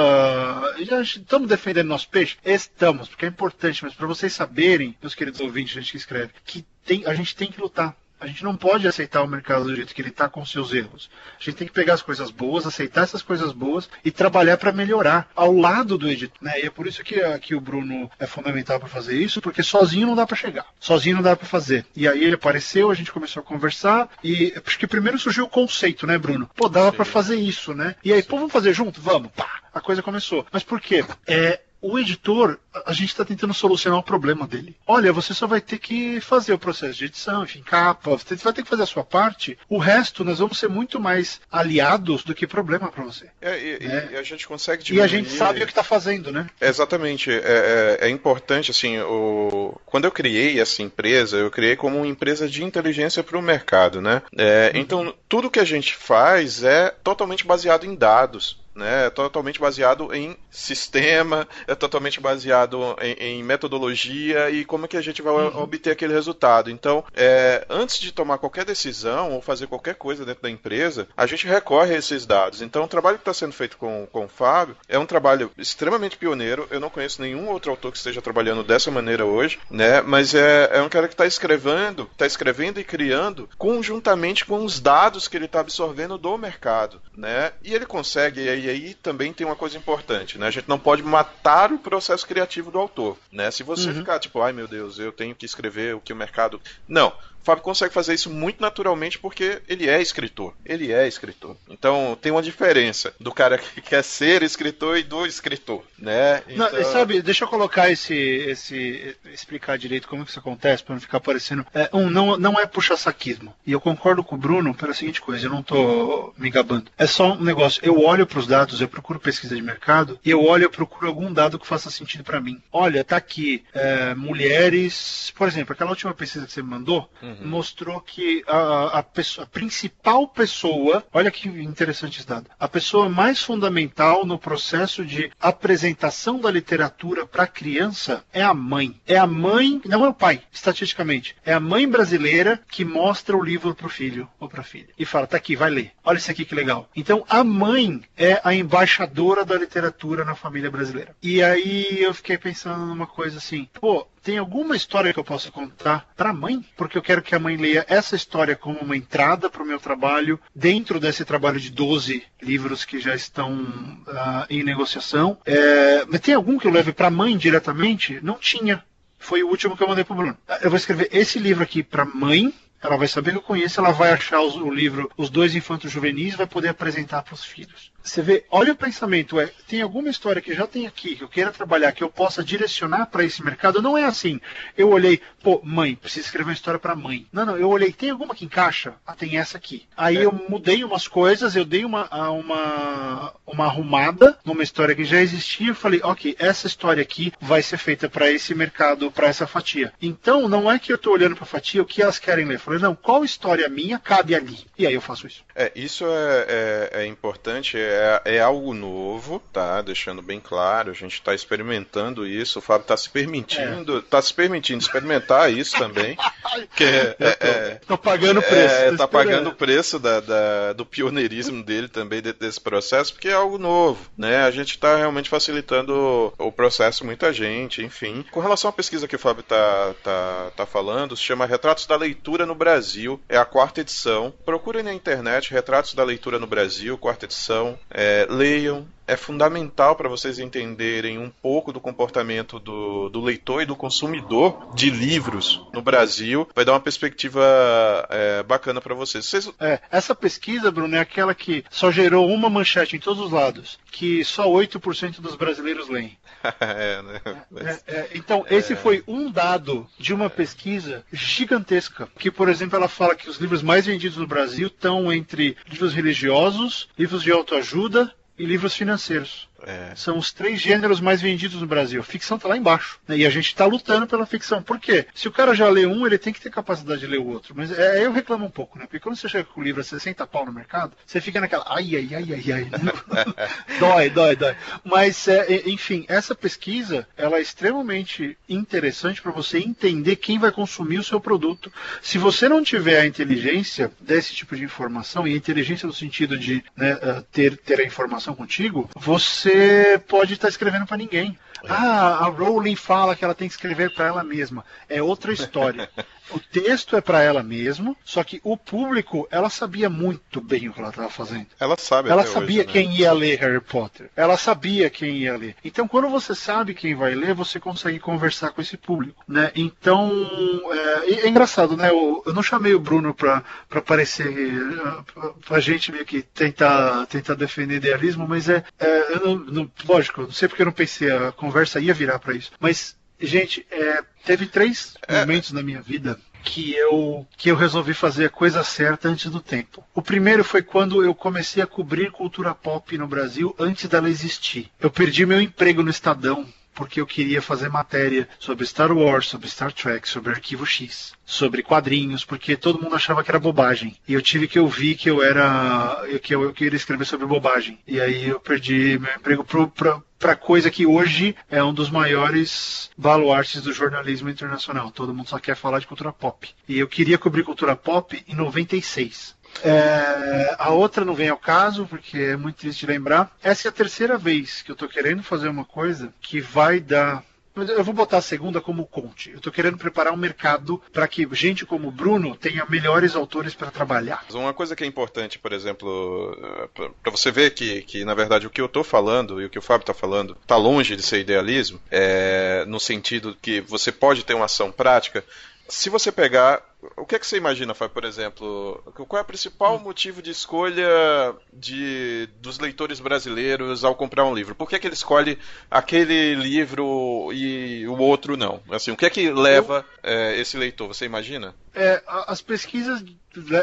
Já estamos defendendo nosso peixe? Estamos, porque é importante, mas para vocês saberem, meus queridos ouvintes, gente que escreve, que tem, a gente tem que lutar a gente não pode aceitar o mercado do jeito que ele está com seus erros. A gente tem que pegar as coisas boas, aceitar essas coisas boas e trabalhar para melhorar ao lado do editor. Né? E é por isso que aqui o Bruno é fundamental para fazer isso, porque sozinho não dá para chegar, sozinho não dá para fazer. E aí ele apareceu, a gente começou a conversar e acho que primeiro surgiu o conceito, né, Bruno? Pô, dava para fazer isso, né? E aí, pô, vamos fazer junto? Vamos, pá, a coisa começou. Mas por quê? É, o editor, a gente está tentando solucionar o problema dele. Olha, você só vai ter que fazer o processo de edição, enfim, capa, você vai ter que fazer a sua parte. O resto, nós vamos ser muito mais aliados do que problema para você. É, e, né? e, a gente consegue diminuir... E a gente sabe o que está fazendo, né? Exatamente. É, é, é, importante, assim, o... quando eu criei essa empresa, eu criei como uma empresa de inteligência para o mercado, né? É, uhum. Então, tudo que a gente faz é totalmente baseado em dados né? É totalmente baseado em sistema, é totalmente baseado em, em metodologia e como é que a gente vai uhum. obter aquele resultado. Então, é, antes de tomar qualquer decisão ou fazer qualquer coisa dentro da empresa, a gente recorre a esses dados. Então, o trabalho que está sendo feito com, com o Fábio é um trabalho extremamente pioneiro. Eu não conheço nenhum outro autor que esteja trabalhando dessa maneira hoje, né? Mas é, é um cara que está escrevendo, está escrevendo e criando conjuntamente com os dados que ele está absorvendo do mercado, né? E ele consegue, aí e aí também tem uma coisa importante, né? A gente não pode matar o processo criativo do autor, né? Se você uhum. ficar tipo, ai meu Deus, eu tenho que escrever o que o mercado. Não. O Fábio consegue fazer isso muito naturalmente porque ele é escritor. Ele é escritor. Então tem uma diferença do cara que (laughs) quer ser escritor e do escritor, né? Então... Não, sabe, deixa eu colocar esse, esse, explicar direito como que isso acontece para não ficar parecendo. É, um, não, não é puxa saquismo. E eu concordo com o Bruno pela seguinte coisa, eu não tô me gabando. É só um negócio. Eu olho para os dados, eu procuro pesquisa de mercado e eu olho, eu procuro algum dado que faça sentido para mim. Olha, tá aqui é, mulheres, por exemplo, aquela última pesquisa que você me mandou. Hum uhum. mostrou que a, a, pessoa, a, principal pessoa, olha que interessante esse dado, a pessoa mais fundamental no processo de apresentação da literatura para a criança é a mãe. É a mãe, não é o pai, estatisticamente. É a mãe brasileira que mostra o livro para o filho ou para a filha e fala: tá aqui, vai ler. Olha isso aqui que legal. Então a mãe é a embaixadora da literatura na família brasileira. E aí eu fiquei pensando numa coisa assim, pô, tem alguma história que eu possa contar para a mãe? Porque eu quero que a mãe leia essa história como uma entrada para o meu trabalho, dentro desse trabalho de 12 livros que já estão uh, em negociação. É, mas tem algum que eu leve para a mãe diretamente? Não tinha. Foi o último que eu mandei para o Bruno. Eu vou escrever esse livro aqui para mãe Ela vai saber que eu conheço, ela vai achar o livro Os Dois Infantos Juvenis vai poder apresentar para os filhos. Você vê, olha o pensamento, é, tem alguma história que já tem aqui, que eu queira trabalhar, que eu possa direcionar para esse mercado? Não é assim. Eu olhei, pô, mãe, preciso escrever uma história para mãe. Não, não, eu olhei, tem alguma que encaixa? Ah, tem essa aqui. Aí é. eu mudei umas coisas, eu dei uma, uma, uma arrumada numa história que já existia, eu falei, ok, essa história aqui vai ser feita para esse mercado, para essa fatia. Então, não é que eu estou olhando para a fatia, o que elas querem ler. Eu falei, não, qual história minha cabe ali? E aí eu faço isso. É, isso é, é, é importante, é, é algo novo, tá? Deixando bem claro, a gente está experimentando isso, o Fábio está se permitindo, está é. se permitindo experimentar isso também. (laughs) que é, é, é, tô, pagando o preço. É, tá pagando o preço da, da, do pioneirismo dele também dentro desse processo, porque é algo novo, né? A gente está realmente facilitando o processo muita gente, enfim. Com relação à pesquisa que o Fábio está tá, tá falando, se chama Retratos da Leitura no Brasil, é a quarta edição. Procurem na internet Retratos da Leitura no Brasil, quarta edição. É, leiam, é fundamental para vocês entenderem um pouco do comportamento do, do, leitor e do consumidor de livros no Brasil. Vai dar uma perspectiva é, bacana para vocês. vocês. É, essa pesquisa, Bruno, é aquela que só gerou uma manchete em todos os lados, que só 8% dos brasileiros leem. (laughs) é, né? Mas... É, é, então, esse foi um dado de uma pesquisa gigantesca, que, por exemplo, ela fala que os livros mais vendidos no Brasil estão entre livros religiosos, livros de autoajuda, e livros financeiros. É. São os três gêneros mais vendidos no Brasil. ficção está lá embaixo. Né? E a gente está lutando pela ficção. Por quê? Se o cara já lê um, ele tem que ter capacidade de ler o outro. Mas é, eu reclamo um pouco, né? Porque quando você chega com o livro a 60 pau no mercado, você fica naquela. Ai, ai, ai, ai, ai. (laughs) dói, dói, dói. Mas, é, enfim, essa pesquisa ela é extremamente interessante para você entender quem vai consumir o seu produto. Se você não tiver a inteligência desse tipo de informação, e a inteligência no sentido de né, eh, ter, ter a informação contigo, você você pode estar escrevendo para ninguém. É. Ah, a Rowling fala que ela tem que escrever para ela mesma. É outra história. (laughs) o texto é para ela mesmo, só que o público, ela sabia muito bem o que ela estava fazendo. Ela sabe. Ela sabia hoje, né? quem ia ler Harry Potter. Ela sabia quem ia ler. Então, quando você sabe quem vai ler, você consegue conversar com esse público, né? Então, é, é engraçado, né? Eu, eu, não chamei o Bruno para aparecer para a gente meio que tentar tentar defender idealismo, mas é, é eu não, não, lógico, não sei porque eu não pensei a conversa ia virar para isso, mas Gente, é, teve três é. momentos na minha vida que eu, que eu resolvi fazer a coisa certa antes do tempo. O primeiro foi quando eu comecei a cobrir cultura pop no Brasil antes dela existir. Eu perdi meu emprego no Estadão porque eu queria fazer matéria sobre Star Wars, sobre Star Trek, sobre Arquivo X, sobre quadrinhos, porque todo mundo achava que era bobagem. E eu tive que ouvir que eu era que eu, queria escrever sobre bobagem. E aí eu perdi meu emprego para coisa que hoje é um dos maiores baluartes do jornalismo internacional. Todo mundo só quer falar de cultura pop. E eu queria cobrir cultura pop em 96. É, a outra não vem ao caso, porque é muito triste lembrar. Essa é a terceira vez que eu estou querendo fazer uma coisa que vai dar eu vou botar a segunda como conte. Eu estou querendo preparar um mercado para que gente como o Bruno tenha melhores autores para trabalhar. Uma coisa que é importante, por exemplo, para você ver que, que, na verdade, o que eu estou falando e o que o Fábio está falando está longe de ser idealismo, é, no sentido que você pode ter uma ação prática. Se você pegar o que é que você imagina, Fábio, por exemplo? Qual é o principal hum. motivo de escolha de, dos leitores brasileiros ao comprar um livro? Por que, é que ele escolhe aquele livro e o outro não? Assim, o que é que leva Eu... é, esse leitor? Você imagina? É, as pesquisas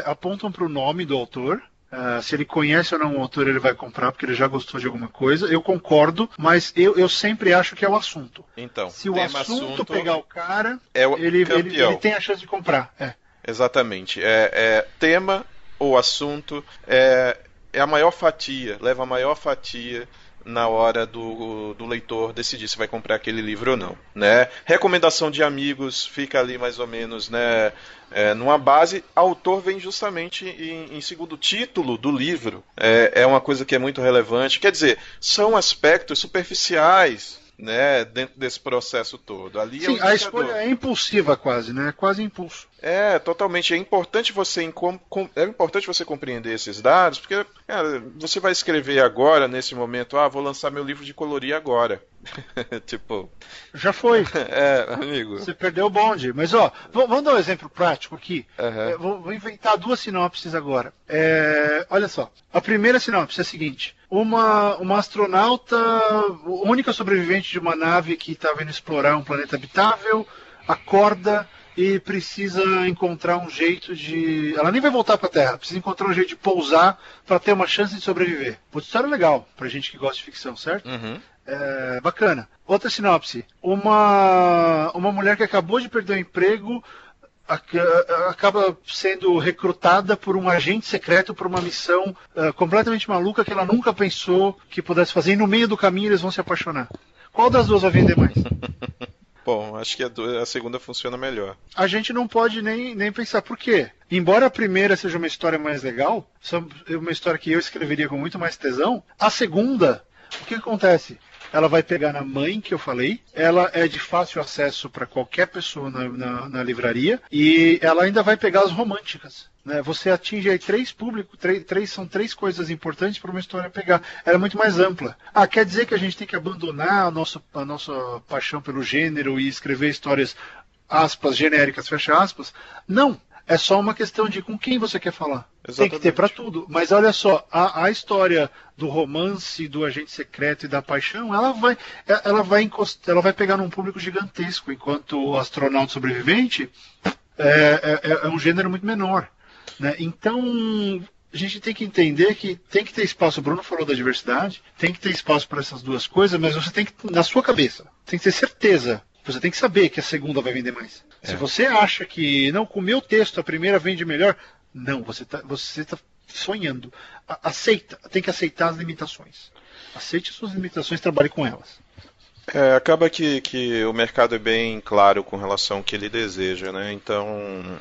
apontam para o nome do autor, Uh, se ele conhece ou não o autor, ele vai comprar porque ele já gostou de alguma coisa. Eu concordo, mas eu, eu sempre acho que é o assunto. Então, se o assunto, assunto, pegar o cara, é o ele, ele, ele, tem a chance de comprar. É. Exatamente. É, é, tema ou assunto é, é a maior fatia, leva a maior fatia na hora do, do leitor decidir se vai comprar aquele livro ou não, né? Recomendação de amigos fica ali mais ou menos, né? É, numa base, autor vem justamente em, em segundo título do livro. É, é uma coisa que é muito relevante. Quer dizer, são aspectos superficiais né, dentro desse processo todo. Ali Sim, é a escolha é impulsiva quase, né? Quase impulso. É, totalmente. É importante você é importante você compreender esses dados, porque cara, você vai escrever agora, nesse momento, ah, vou lançar meu livro de colorir agora. (laughs) tipo. Já foi. (laughs) É, amigo. Você perdeu o bonde. Mas, ó, vamos dar um exemplo prático aqui. Uhum. É, vou, vou, inventar duas sinopses agora. É, olha só. A primeira sinopse é a seguinte: uma, uma astronauta, única sobrevivente de uma nave que está vindo explorar um planeta habitável, acorda e precisa encontrar um jeito de. Ela nem vai voltar para a Terra, precisa encontrar um jeito de pousar para ter uma chance de sobreviver. Puta história legal para gente que gosta de ficção, certo? Uhum. É, bacana. Outra sinopse: uma, uma mulher que acabou de perder o emprego acaba sendo recrutada por um agente secreto para uma missão uh, completamente maluca que ela nunca pensou que pudesse fazer. E no meio do caminho eles vão se apaixonar. Qual das duas vai vender mais? (laughs) Bom, acho que a, a, segunda funciona melhor. A gente não pode nem, nem pensar por quê. Embora a primeira seja uma história mais legal, uma história que eu escreveria com muito mais tesão, a segunda, o que acontece? Ela vai pegar na mãe que eu falei, ela é de fácil acesso para qualquer pessoa na, na, na, livraria e ela ainda vai pegar as românticas. Né? Você atinge aí três públicos, três, três, são três coisas importantes para uma história pegar. Ela é muito mais ampla. Ah, quer dizer que a gente tem que abandonar a nossa, a nossa paixão pelo gênero e escrever histórias aspas genéricas, fecha aspas? Não. É só uma questão de com quem você quer falar. Exatamente. Tem que ter para tudo. Mas olha só, a, a, história do romance, do agente secreto e da paixão, ela vai, ela vai, encostar, ela vai pegar num público gigantesco, enquanto o astronauta sobrevivente é, é, é um gênero muito menor. Né? Então, a gente tem que entender que tem que ter espaço. O Bruno falou da diversidade, tem que ter espaço para essas duas coisas, mas você tem que, na sua cabeça, tem que ter certeza você tem que saber que a segunda vai vender mais. É. Se você acha que, não, com o meu texto a primeira vende melhor, não, você está você tá sonhando. Aceita, tem que aceitar as limitações. Aceite suas limitações, trabalhe com elas. É, acaba que, que o mercado é bem claro com relação ao que ele deseja, né? Então,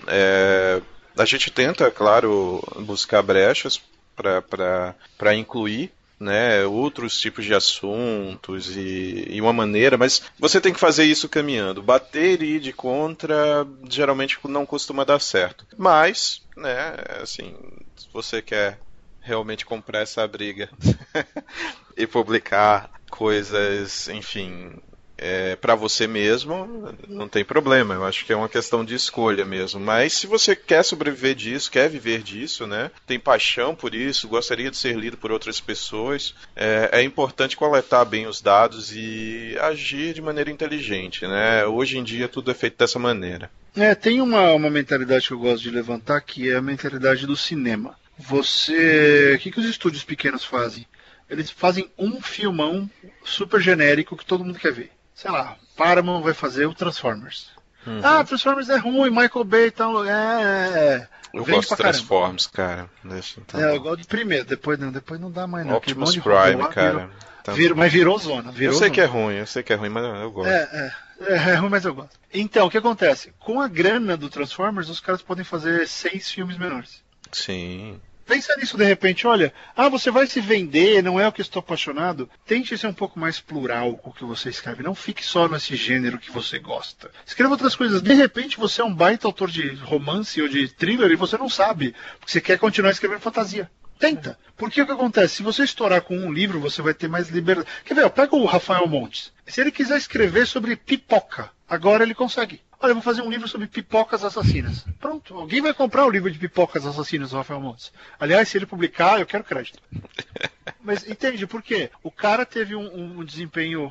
é, a gente tenta, claro, buscar brechas para incluir né, outros tipos de assuntos e, e, uma maneira, mas você tem que fazer isso caminhando. Bater e ir de contra geralmente não costuma dar certo. Mas, né, assim, se você quer realmente comprar essa briga (laughs) e publicar coisas, enfim, é, para você mesmo, não tem problema. Eu acho que é uma questão de escolha mesmo. Mas se você quer sobreviver disso, quer viver disso, né? Tem paixão por isso, gostaria de ser lido por outras pessoas, é, é importante coletar bem os dados e agir de maneira inteligente, né? Hoje em dia tudo é feito dessa maneira. É, tem uma, uma mentalidade que eu gosto de levantar que é a mentalidade do cinema. Você. O que, que os estúdios pequenos fazem? Eles fazem um filmão super genérico que todo mundo quer ver sei lá, Paramount vai fazer o Transformers. Uhum. Ah, Transformers é ruim, Michael Bay e tal. É, é, é. Eu gosto de Transformers, cara. Deixa, então. É, eu gosto de primeiro, depois não, depois não dá mais não. Optimus Prime, lá, cara. Virou, então... virou, mas virou zona. Virou eu sei zona. que é ruim, eu sei que é ruim, mas eu gosto. É, é, é, é ruim, mas eu gosto. Então, o que acontece? Com a grana do Transformers, os caras podem fazer seis filmes menores. Sim. Pensa nisso de repente, olha, ah, você vai se vender, não é o que estou apaixonado. Tente ser um pouco mais plural com o que você escreve. Não fique só nesse gênero que você gosta. Escreva outras coisas. De repente você é um baita autor de romance ou de thriller e você não sabe, porque você quer continuar escrevendo fantasia. Tenta. Porque o que acontece? Se você estourar com um livro, você vai ter mais liberdade. Quer ver? Pega o Rafael Montes. Se ele quiser escrever sobre pipoca, agora ele consegue. Olha, eu vou fazer um livro sobre pipocas assassinas. Pronto, alguém vai comprar o livro de pipocas assassinas do Rafael Montes. Aliás, se ele publicar, eu quero crédito. (laughs) Mas entende, por quê? O cara teve um, um desempenho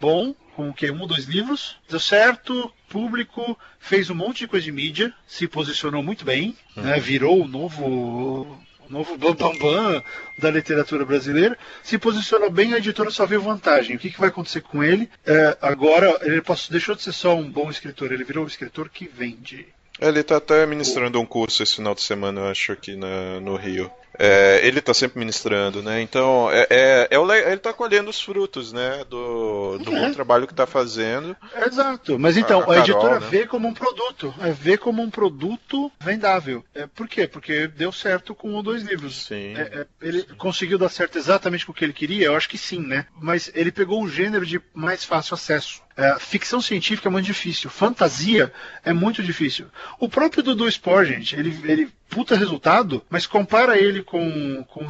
bom, com o quê? Um ou dois livros, deu certo, público, fez um monte de coisa de mídia, se posicionou muito bem, né, uhum. virou o novo novo bambambam bam, bam da literatura brasileira, se posicionou bem, a editora só viu vantagem. O que, que vai acontecer com ele? É, agora, ele passou, deixou de ser só um bom escritor, ele virou um escritor que vende. Ele está até ministrando um curso esse final de semana, eu acho, aqui na, no Rio. É, ele está sempre ministrando, né? Então, é, é, é o, ele está colhendo os frutos, né? Do, do bom trabalho que está fazendo. Exato. Mas então, a, a, a editora né? vê como um produto. É, vê como um produto vendável. É, por quê? Porque deu certo com um ou dois livros. Sim. É, é, ele sim. conseguiu dar certo exatamente com o que ele queria? Eu acho que sim, né? Mas ele pegou um gênero de mais fácil acesso. É, ficção científica é muito difícil. Fantasia é muito difícil. O próprio Dudu Spor, gente, ele, ele puta resultado, mas compara ele com, com,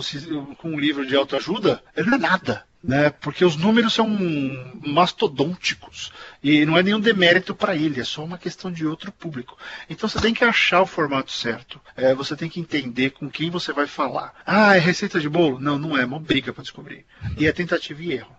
com um livro de autoajuda, ele não é nada. Né, porque os números são mastodônticos e não é nenhum demérito para ele, é só uma questão de outro público. Então você tem que achar o formato certo, é, você tem que entender com quem você vai falar. Ah, é receita de bolo? Não, não é, é uma briga para descobrir. E é tentativa e erro.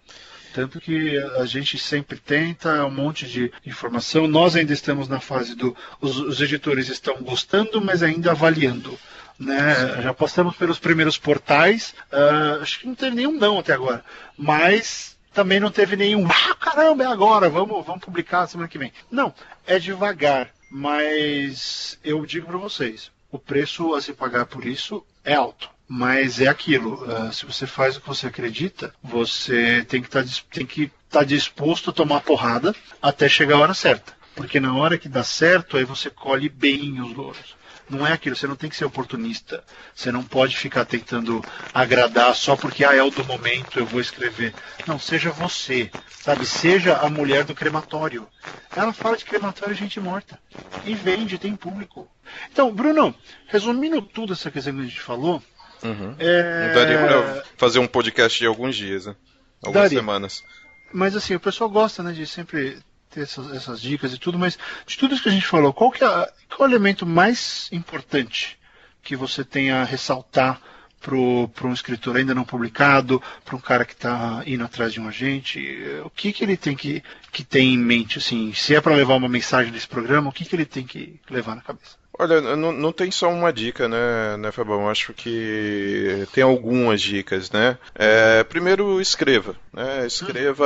Tanto que a gente sempre tenta um monte de informação. Nós ainda estamos na fase do. Os, os editores estão gostando, mas ainda avaliando. Né? Já passamos pelos primeiros portais. Uh, acho que não teve nenhum não até agora. Mas também não teve nenhum. Ah, caramba, é agora, vamos, vamos publicar semana que vem. Não, é devagar. Mas eu digo para vocês: o preço a se pagar por isso é alto. Mas é aquilo, uh, se você faz o que você acredita, você tem que tá estar tá disposto a tomar porrada até chegar a hora certa. Porque na hora que dá certo, aí você colhe bem os louros. Não é aquilo, você não tem que ser oportunista. Você não pode ficar tentando agradar só porque ah, é o do momento, eu vou escrever. Não, seja você, sabe? Seja a mulher do crematório. Ela fala de crematório de gente morta. E vende, tem público. Então, Bruno, resumindo tudo essa questão que a gente falou, Uhum. É... Não daria pra fazer um podcast de alguns dias, né? Algumas daria. semanas. Mas assim, o pessoal gosta, né, de sempre ter essas, essas, dicas e tudo, mas de tudo isso que a gente falou, qual que é, qual é o elemento mais importante que você tem a ressaltar para um escritor ainda não publicado, para um cara que está indo atrás de um agente? O que, que ele tem que, que ter em mente? Assim, se é para levar uma mensagem desse programa, o que, que ele tem que levar na cabeça? Olha, não, não tem só uma dica, né, né Fabão? Acho que tem algumas dicas, né? É, primeiro, escreva. Né? Escreva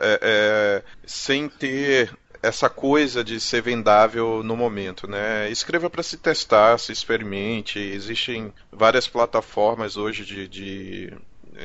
é, é, sem ter essa coisa de ser vendável no momento, né? Escreva para se testar, se experimente. Existem várias plataformas hoje de, de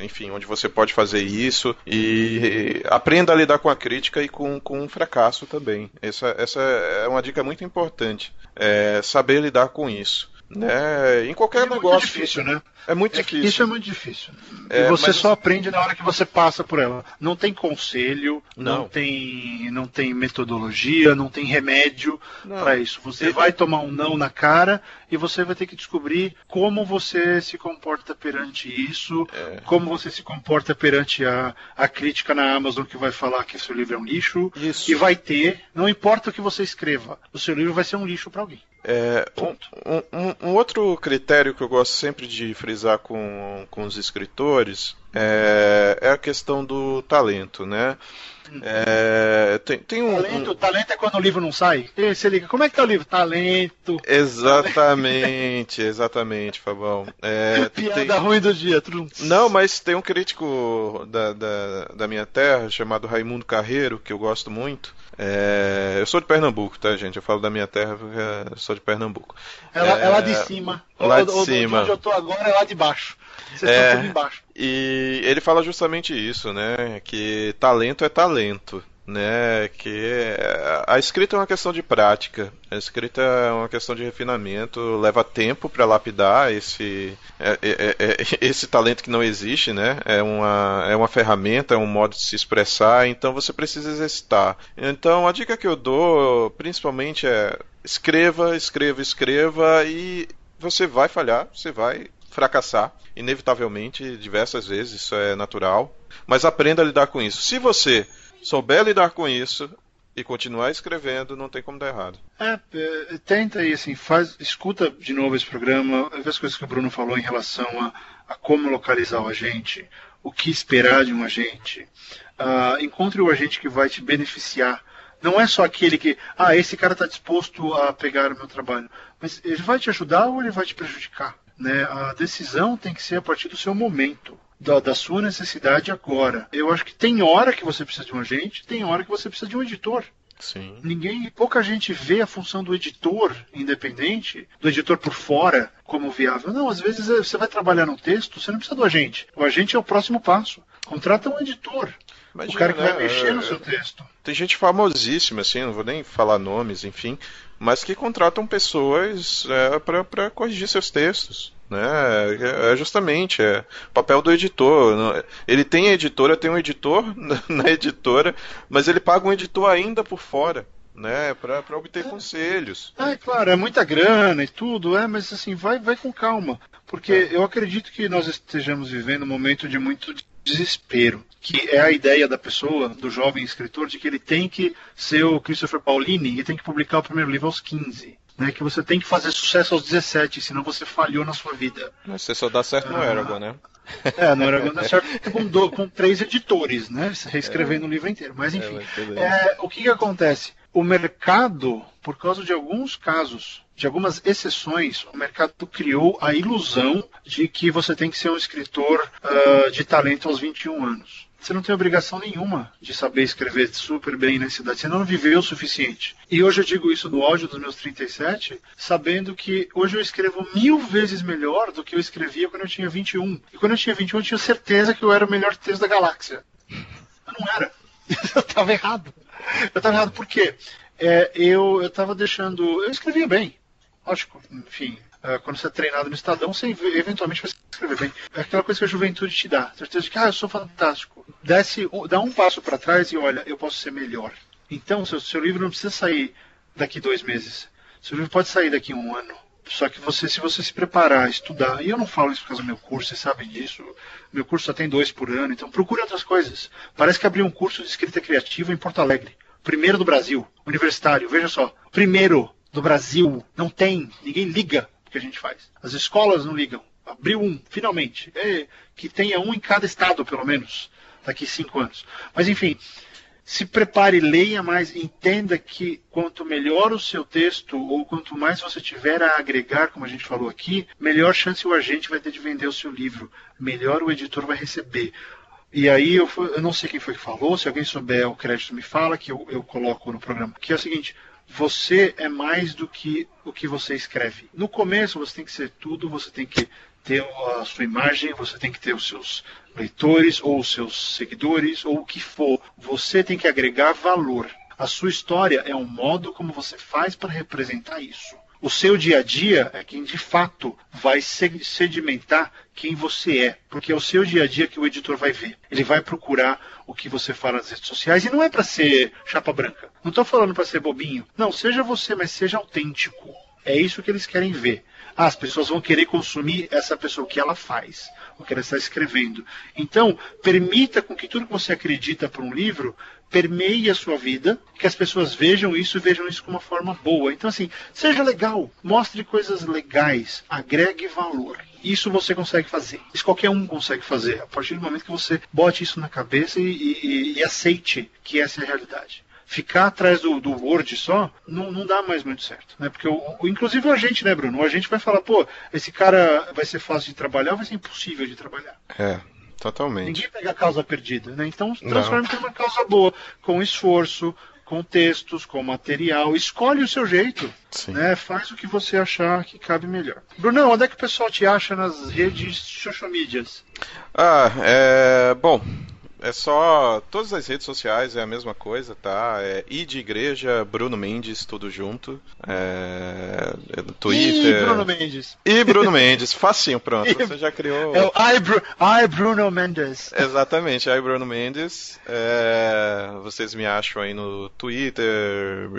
enfim, onde você pode fazer isso e aprenda a lidar com a crítica e com, com o fracasso também. Essa, essa é uma dica muito importante, é saber lidar com isso. Né? Em qualquer é negócio. Muito difícil, né? É muito é difícil. Isso é muito difícil. É, e você mas... só aprende na hora que você passa por ela. Não tem conselho, não, não tem, não tem metodologia, não tem remédio para isso. Você vai tomar um não na cara e você vai ter que descobrir como você se comporta perante isso, é. como você se comporta perante a, a crítica na Amazon que vai falar que seu livro é um lixo. Isso. E vai ter, não importa o que você escreva, o seu livro vai ser um lixo para alguém. É, um, um, um, outro critério que eu gosto sempre de frisar com, com os escritores é, é a questão do talento, né? É, tem, tem um, talento, um... talento é quando o livro não sai. Você liga, como é que tá o livro? Talento. Exatamente, exatamente, Fabão. É, (laughs) Piada tem... ruim do dia. Não, mas tem um crítico da, da, da minha terra chamado Raimundo Carreiro, que eu gosto muito. É, eu sou de Pernambuco, tá, gente? Eu falo da minha terra porque eu sou de Pernambuco. É, lá, é, é lá de cima. Lá de o, cima. onde eu tô agora é lá de baixo. Vocês é, estão tudo embaixo. E ele fala justamente isso, né? Que talento é talento né? Que a escrita é uma questão de prática, a escrita é uma questão de refinamento, leva tempo para lapidar esse é, é, é, é (laughs) esse talento que não existe, né? É uma é uma ferramenta, é um modo de se expressar, então você precisa exercitar. Então a dica que eu dou, principalmente é escreva, escreva, escreva e você vai falhar, você vai fracassar, inevitavelmente, diversas vezes, isso é natural, mas aprenda a lidar com isso. Se você souber lidar com isso e continuar escrevendo, não tem como dar errado. É, é, tenta aí, assim, faz, escuta de novo esse programa, vê as coisas que o Bruno falou em relação a, a como localizar o agente, o que esperar de um agente. Uh, encontre o agente que vai te beneficiar. Não é só aquele que, ah, esse cara está disposto a pegar o meu trabalho. Mas ele vai te ajudar ou ele vai te prejudicar? Né? A decisão tem que ser a partir do seu momento da, da, sua necessidade agora. Eu acho que tem hora que você precisa de um agente, tem hora que você precisa de um editor. Sim. Ninguém, pouca gente vê a função do editor independente, do editor por fora, como viável. Não, às vezes é, você vai trabalhar no texto, você não precisa do agente. O agente é o próximo passo. Contrata um editor. Imagina, o cara que né? vai mexer no seu texto. Tem gente famosíssima, assim, não vou nem falar nomes, enfim, mas que contratam pessoas é, para corrigir seus textos. Né? É, é justamente é o papel do editor. Ele tem a editora, tem um editor (laughs) na editora, mas ele paga um editor ainda por fora né, para obter é. conselhos. É, claro, é muita grana e tudo, é, mas assim, vai, vai com calma, porque é. eu acredito que nós estejamos vivendo um momento de muito desespero, que é a ideia da pessoa, do jovem escritor, de que ele tem que ser o Christopher Paulini e tem que publicar o primeiro livro aos 15. Né, que você tem que fazer sucesso aos 17, senão você falhou na sua vida. Mas você só dá certo no ah, Eragon, né? É, no Eragon dá certo com, do, com três editores, né? Reescrevendo é. o livro inteiro. Mas enfim, é, é, o que, que acontece? O mercado, por causa de alguns casos de algumas exceções, o mercado criou a ilusão de que você tem que ser um escritor uh, de talento aos 21 anos. Você não tem obrigação nenhuma de saber escrever super bem na cidade. Você não viveu o suficiente. E hoje eu digo isso no áudio dos meus 37, sabendo que hoje eu escrevo mil vezes melhor do que eu escrevia quando eu tinha 21. E quando eu tinha 21, eu tinha certeza que eu era o melhor texto da galáxia. Eu não era. (laughs) Eu estava errado. Eu estava errado por quê? É, eu estava deixando. Eu escrevia bem. Lógico, enfim, uh, quando você é treinado no Estadão, você eventualmente vai escrever bem. É aquela coisa que a juventude te dá. Certeza de que, ah, eu sou fantástico. Desce, dá um passo para trás e olha, eu posso ser melhor. Então, seu, seu livro não precisa sair daqui dois meses. Seu livro pode sair daqui um ano. Só que você, se você se preparar, estudar, e eu não falo isso por causa do meu curso, vocês sabem disso. Meu curso só tem dois por ano, então procure outras coisas. Parece que abriu um curso de escrita criativa em Porto Alegre. Primeiro do Brasil, universitário, veja só. Primeiro do Brasil. Não tem, ninguém liga o que a gente faz. As escolas não ligam. Abriu um, finalmente. É, que tenha um em cada estado, pelo menos, daqui cinco anos. Mas enfim, se prepare, leia mais, entenda que quanto melhor o seu texto, ou quanto mais você tiver a agregar, como a gente falou aqui, melhor chance o agente vai ter de vender o seu livro, melhor o editor vai receber. E aí eu, eu não sei quem foi que falou, se alguém souber o crédito me fala, que eu, eu coloco no programa, que é o seguinte, você é mais do que o que você escreve. No começo você tem que ser tudo, você tem que ter a sua imagem, você tem que ter os seus leitores ou os seus seguidores ou o que for. Você tem que agregar valor. A sua história é um modo como você faz para representar isso. O seu dia a dia é quem de fato vai sedimentar quem você é, porque é o seu dia a dia que o editor vai ver. Ele vai procurar o que você fala nas redes sociais e não é para ser chapa branca. Não estou falando para ser bobinho. Não, seja você, mas seja autêntico. É isso que eles querem ver. As pessoas vão querer consumir essa pessoa, o que ela faz, o que ela está escrevendo. Então, permita com que tudo que você acredita para um livro permeie a sua vida, que as pessoas vejam isso e vejam isso como uma forma boa. Então, assim, seja legal, mostre coisas legais, agregue valor. Isso você consegue fazer. Isso qualquer um consegue fazer. A partir do momento que você bote isso na cabeça e, e, e aceite que essa é a realidade ficar atrás do, do Word só não, não dá mais muito certo. Né? Porque, o, o, inclusive, o agente, né, Bruno? O agente vai falar, pô, esse cara vai ser fácil de trabalhar ou vai ser impossível de trabalhar? É, Totalmente. Ninguém pega a causa perdida, né? Então transforma em uma causa boa, com esforço, com textos, com material. Escolhe o seu jeito. Sim. Né? Faz o que você achar que cabe melhor. Brunão, onde é que o pessoal te acha nas redes social medias? Ah, é. Bom, é só. Todas as redes sociais é a mesma coisa, tá? É I de igreja, Bruno Mendes, tudo junto. É, é Twitter. E Bruno Mendes. E Bruno Mendes, facinho, pronto. Você já criou. É o I, Bru... I Bruno Mendes. Exatamente, I Bruno Mendes. É... Vocês me acham aí no Twitter,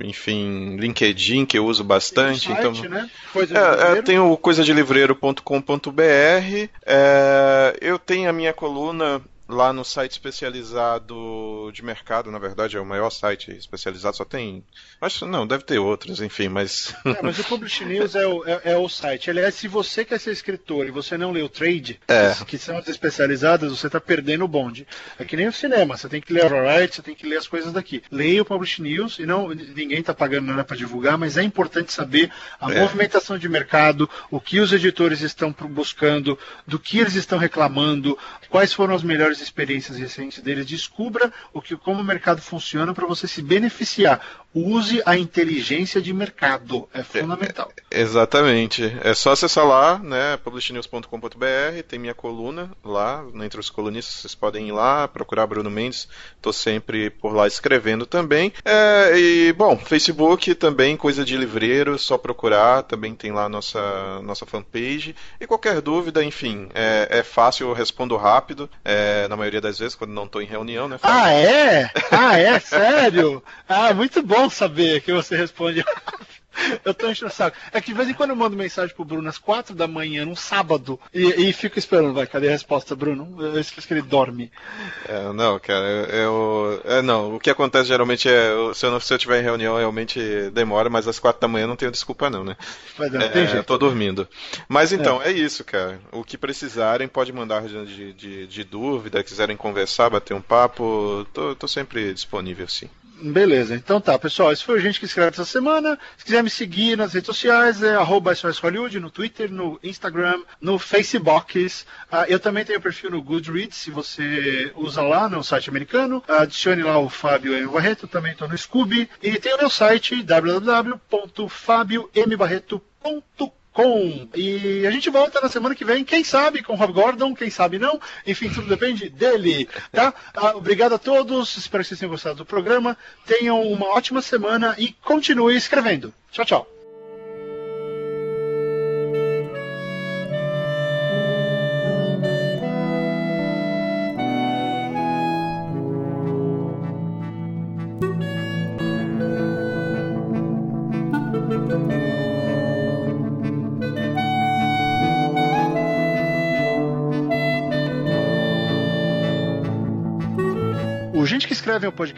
enfim, LinkedIn, que eu uso bastante. Site, então... né? Coisa é, é, tem o coisadelivreiro.com.br. É... Eu tenho a minha coluna lá no site especializado de mercado, na verdade é o maior site especializado, só tem. Acho não, deve ter outros, enfim, mas. É, mas o Publish News é o, é, é, o site. Aliás, se você quer ser escritor e você não lê o Trade, é. que são as especializadas, você está perdendo o bonde. É que nem o cinema, você tem que ler a Variety, você tem que ler as coisas daqui. Leia o Publish News, e não ninguém está pagando nada para divulgar, mas é importante saber a é. movimentação de mercado, o que os editores estão buscando, do que eles estão reclamando, quais foram as melhores experiências recentes deles, descubra o que, como o mercado funciona para você se beneficiar. Use a inteligência de mercado. É fundamental. É, exatamente. É só acessar lá, né, publishnews.com.br, tem minha coluna lá, entre os colunistas, vocês podem ir lá, procurar Bruno Mendes, estou sempre por lá escrevendo também. É, e, bom, Facebook também, coisa de livreiro, só procurar, também tem lá a nossa, nossa fanpage. E qualquer dúvida, enfim, é, é fácil, eu respondo rápido, é, na maioria das vezes, quando não estou em reunião, né? Ah, é? Ah, é? Sério? (laughs) Ah, muito bom saber que você responde (laughs) Eu tô enchendo o saco. É que de vez em quando eu mando mensagem pro Bruno às quatro da manhã, num sábado, e, e fico esperando, vai, cadê a resposta, Bruno? Eu esqueço que ele dorme. É, não, cara, eu. É, não, o que acontece geralmente é, se eu, não, se eu tiver em reunião, realmente demora, mas às quatro da manhã não tenho desculpa, não, né? Mas não, é, tem jeito. Tô dormindo. Mas então, é. é. isso, cara. O que precisarem, pode mandar de, de, de dúvida, quiserem conversar, bater um papo, tô, tô sempre disponível, sim. Beleza, então tá, pessoal. Esse foi o gente que escreve essa semana. Se quiser me seguir nas redes sociais, é arroba Hollywood, no Twitter, no Instagram, no Facebook. Uh, eu também tenho perfil no Goodreads, se você usa lá no site americano. Adicione lá o Fábio M. Barreto, também estou no Scooby. E tem o meu site www.fabiombarreto.com com. E a gente volta na semana que vem, quem sabe com Rob Gordon, quem sabe não. Enfim, tudo depende dele. Tá? Ah, obrigado a todos, espero que vocês tenham gostado do programa. Tenham uma ótima semana e continue escrevendo. Tchau, tchau.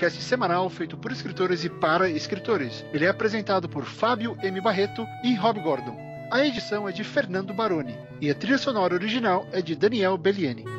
Podcast semanal feito por escritores e para escritores. Ele é apresentado por Fábio M. Barreto e Rob Gordon. A edição é de Fernando Baroni e a trilha sonora original é de Daniel Belliani.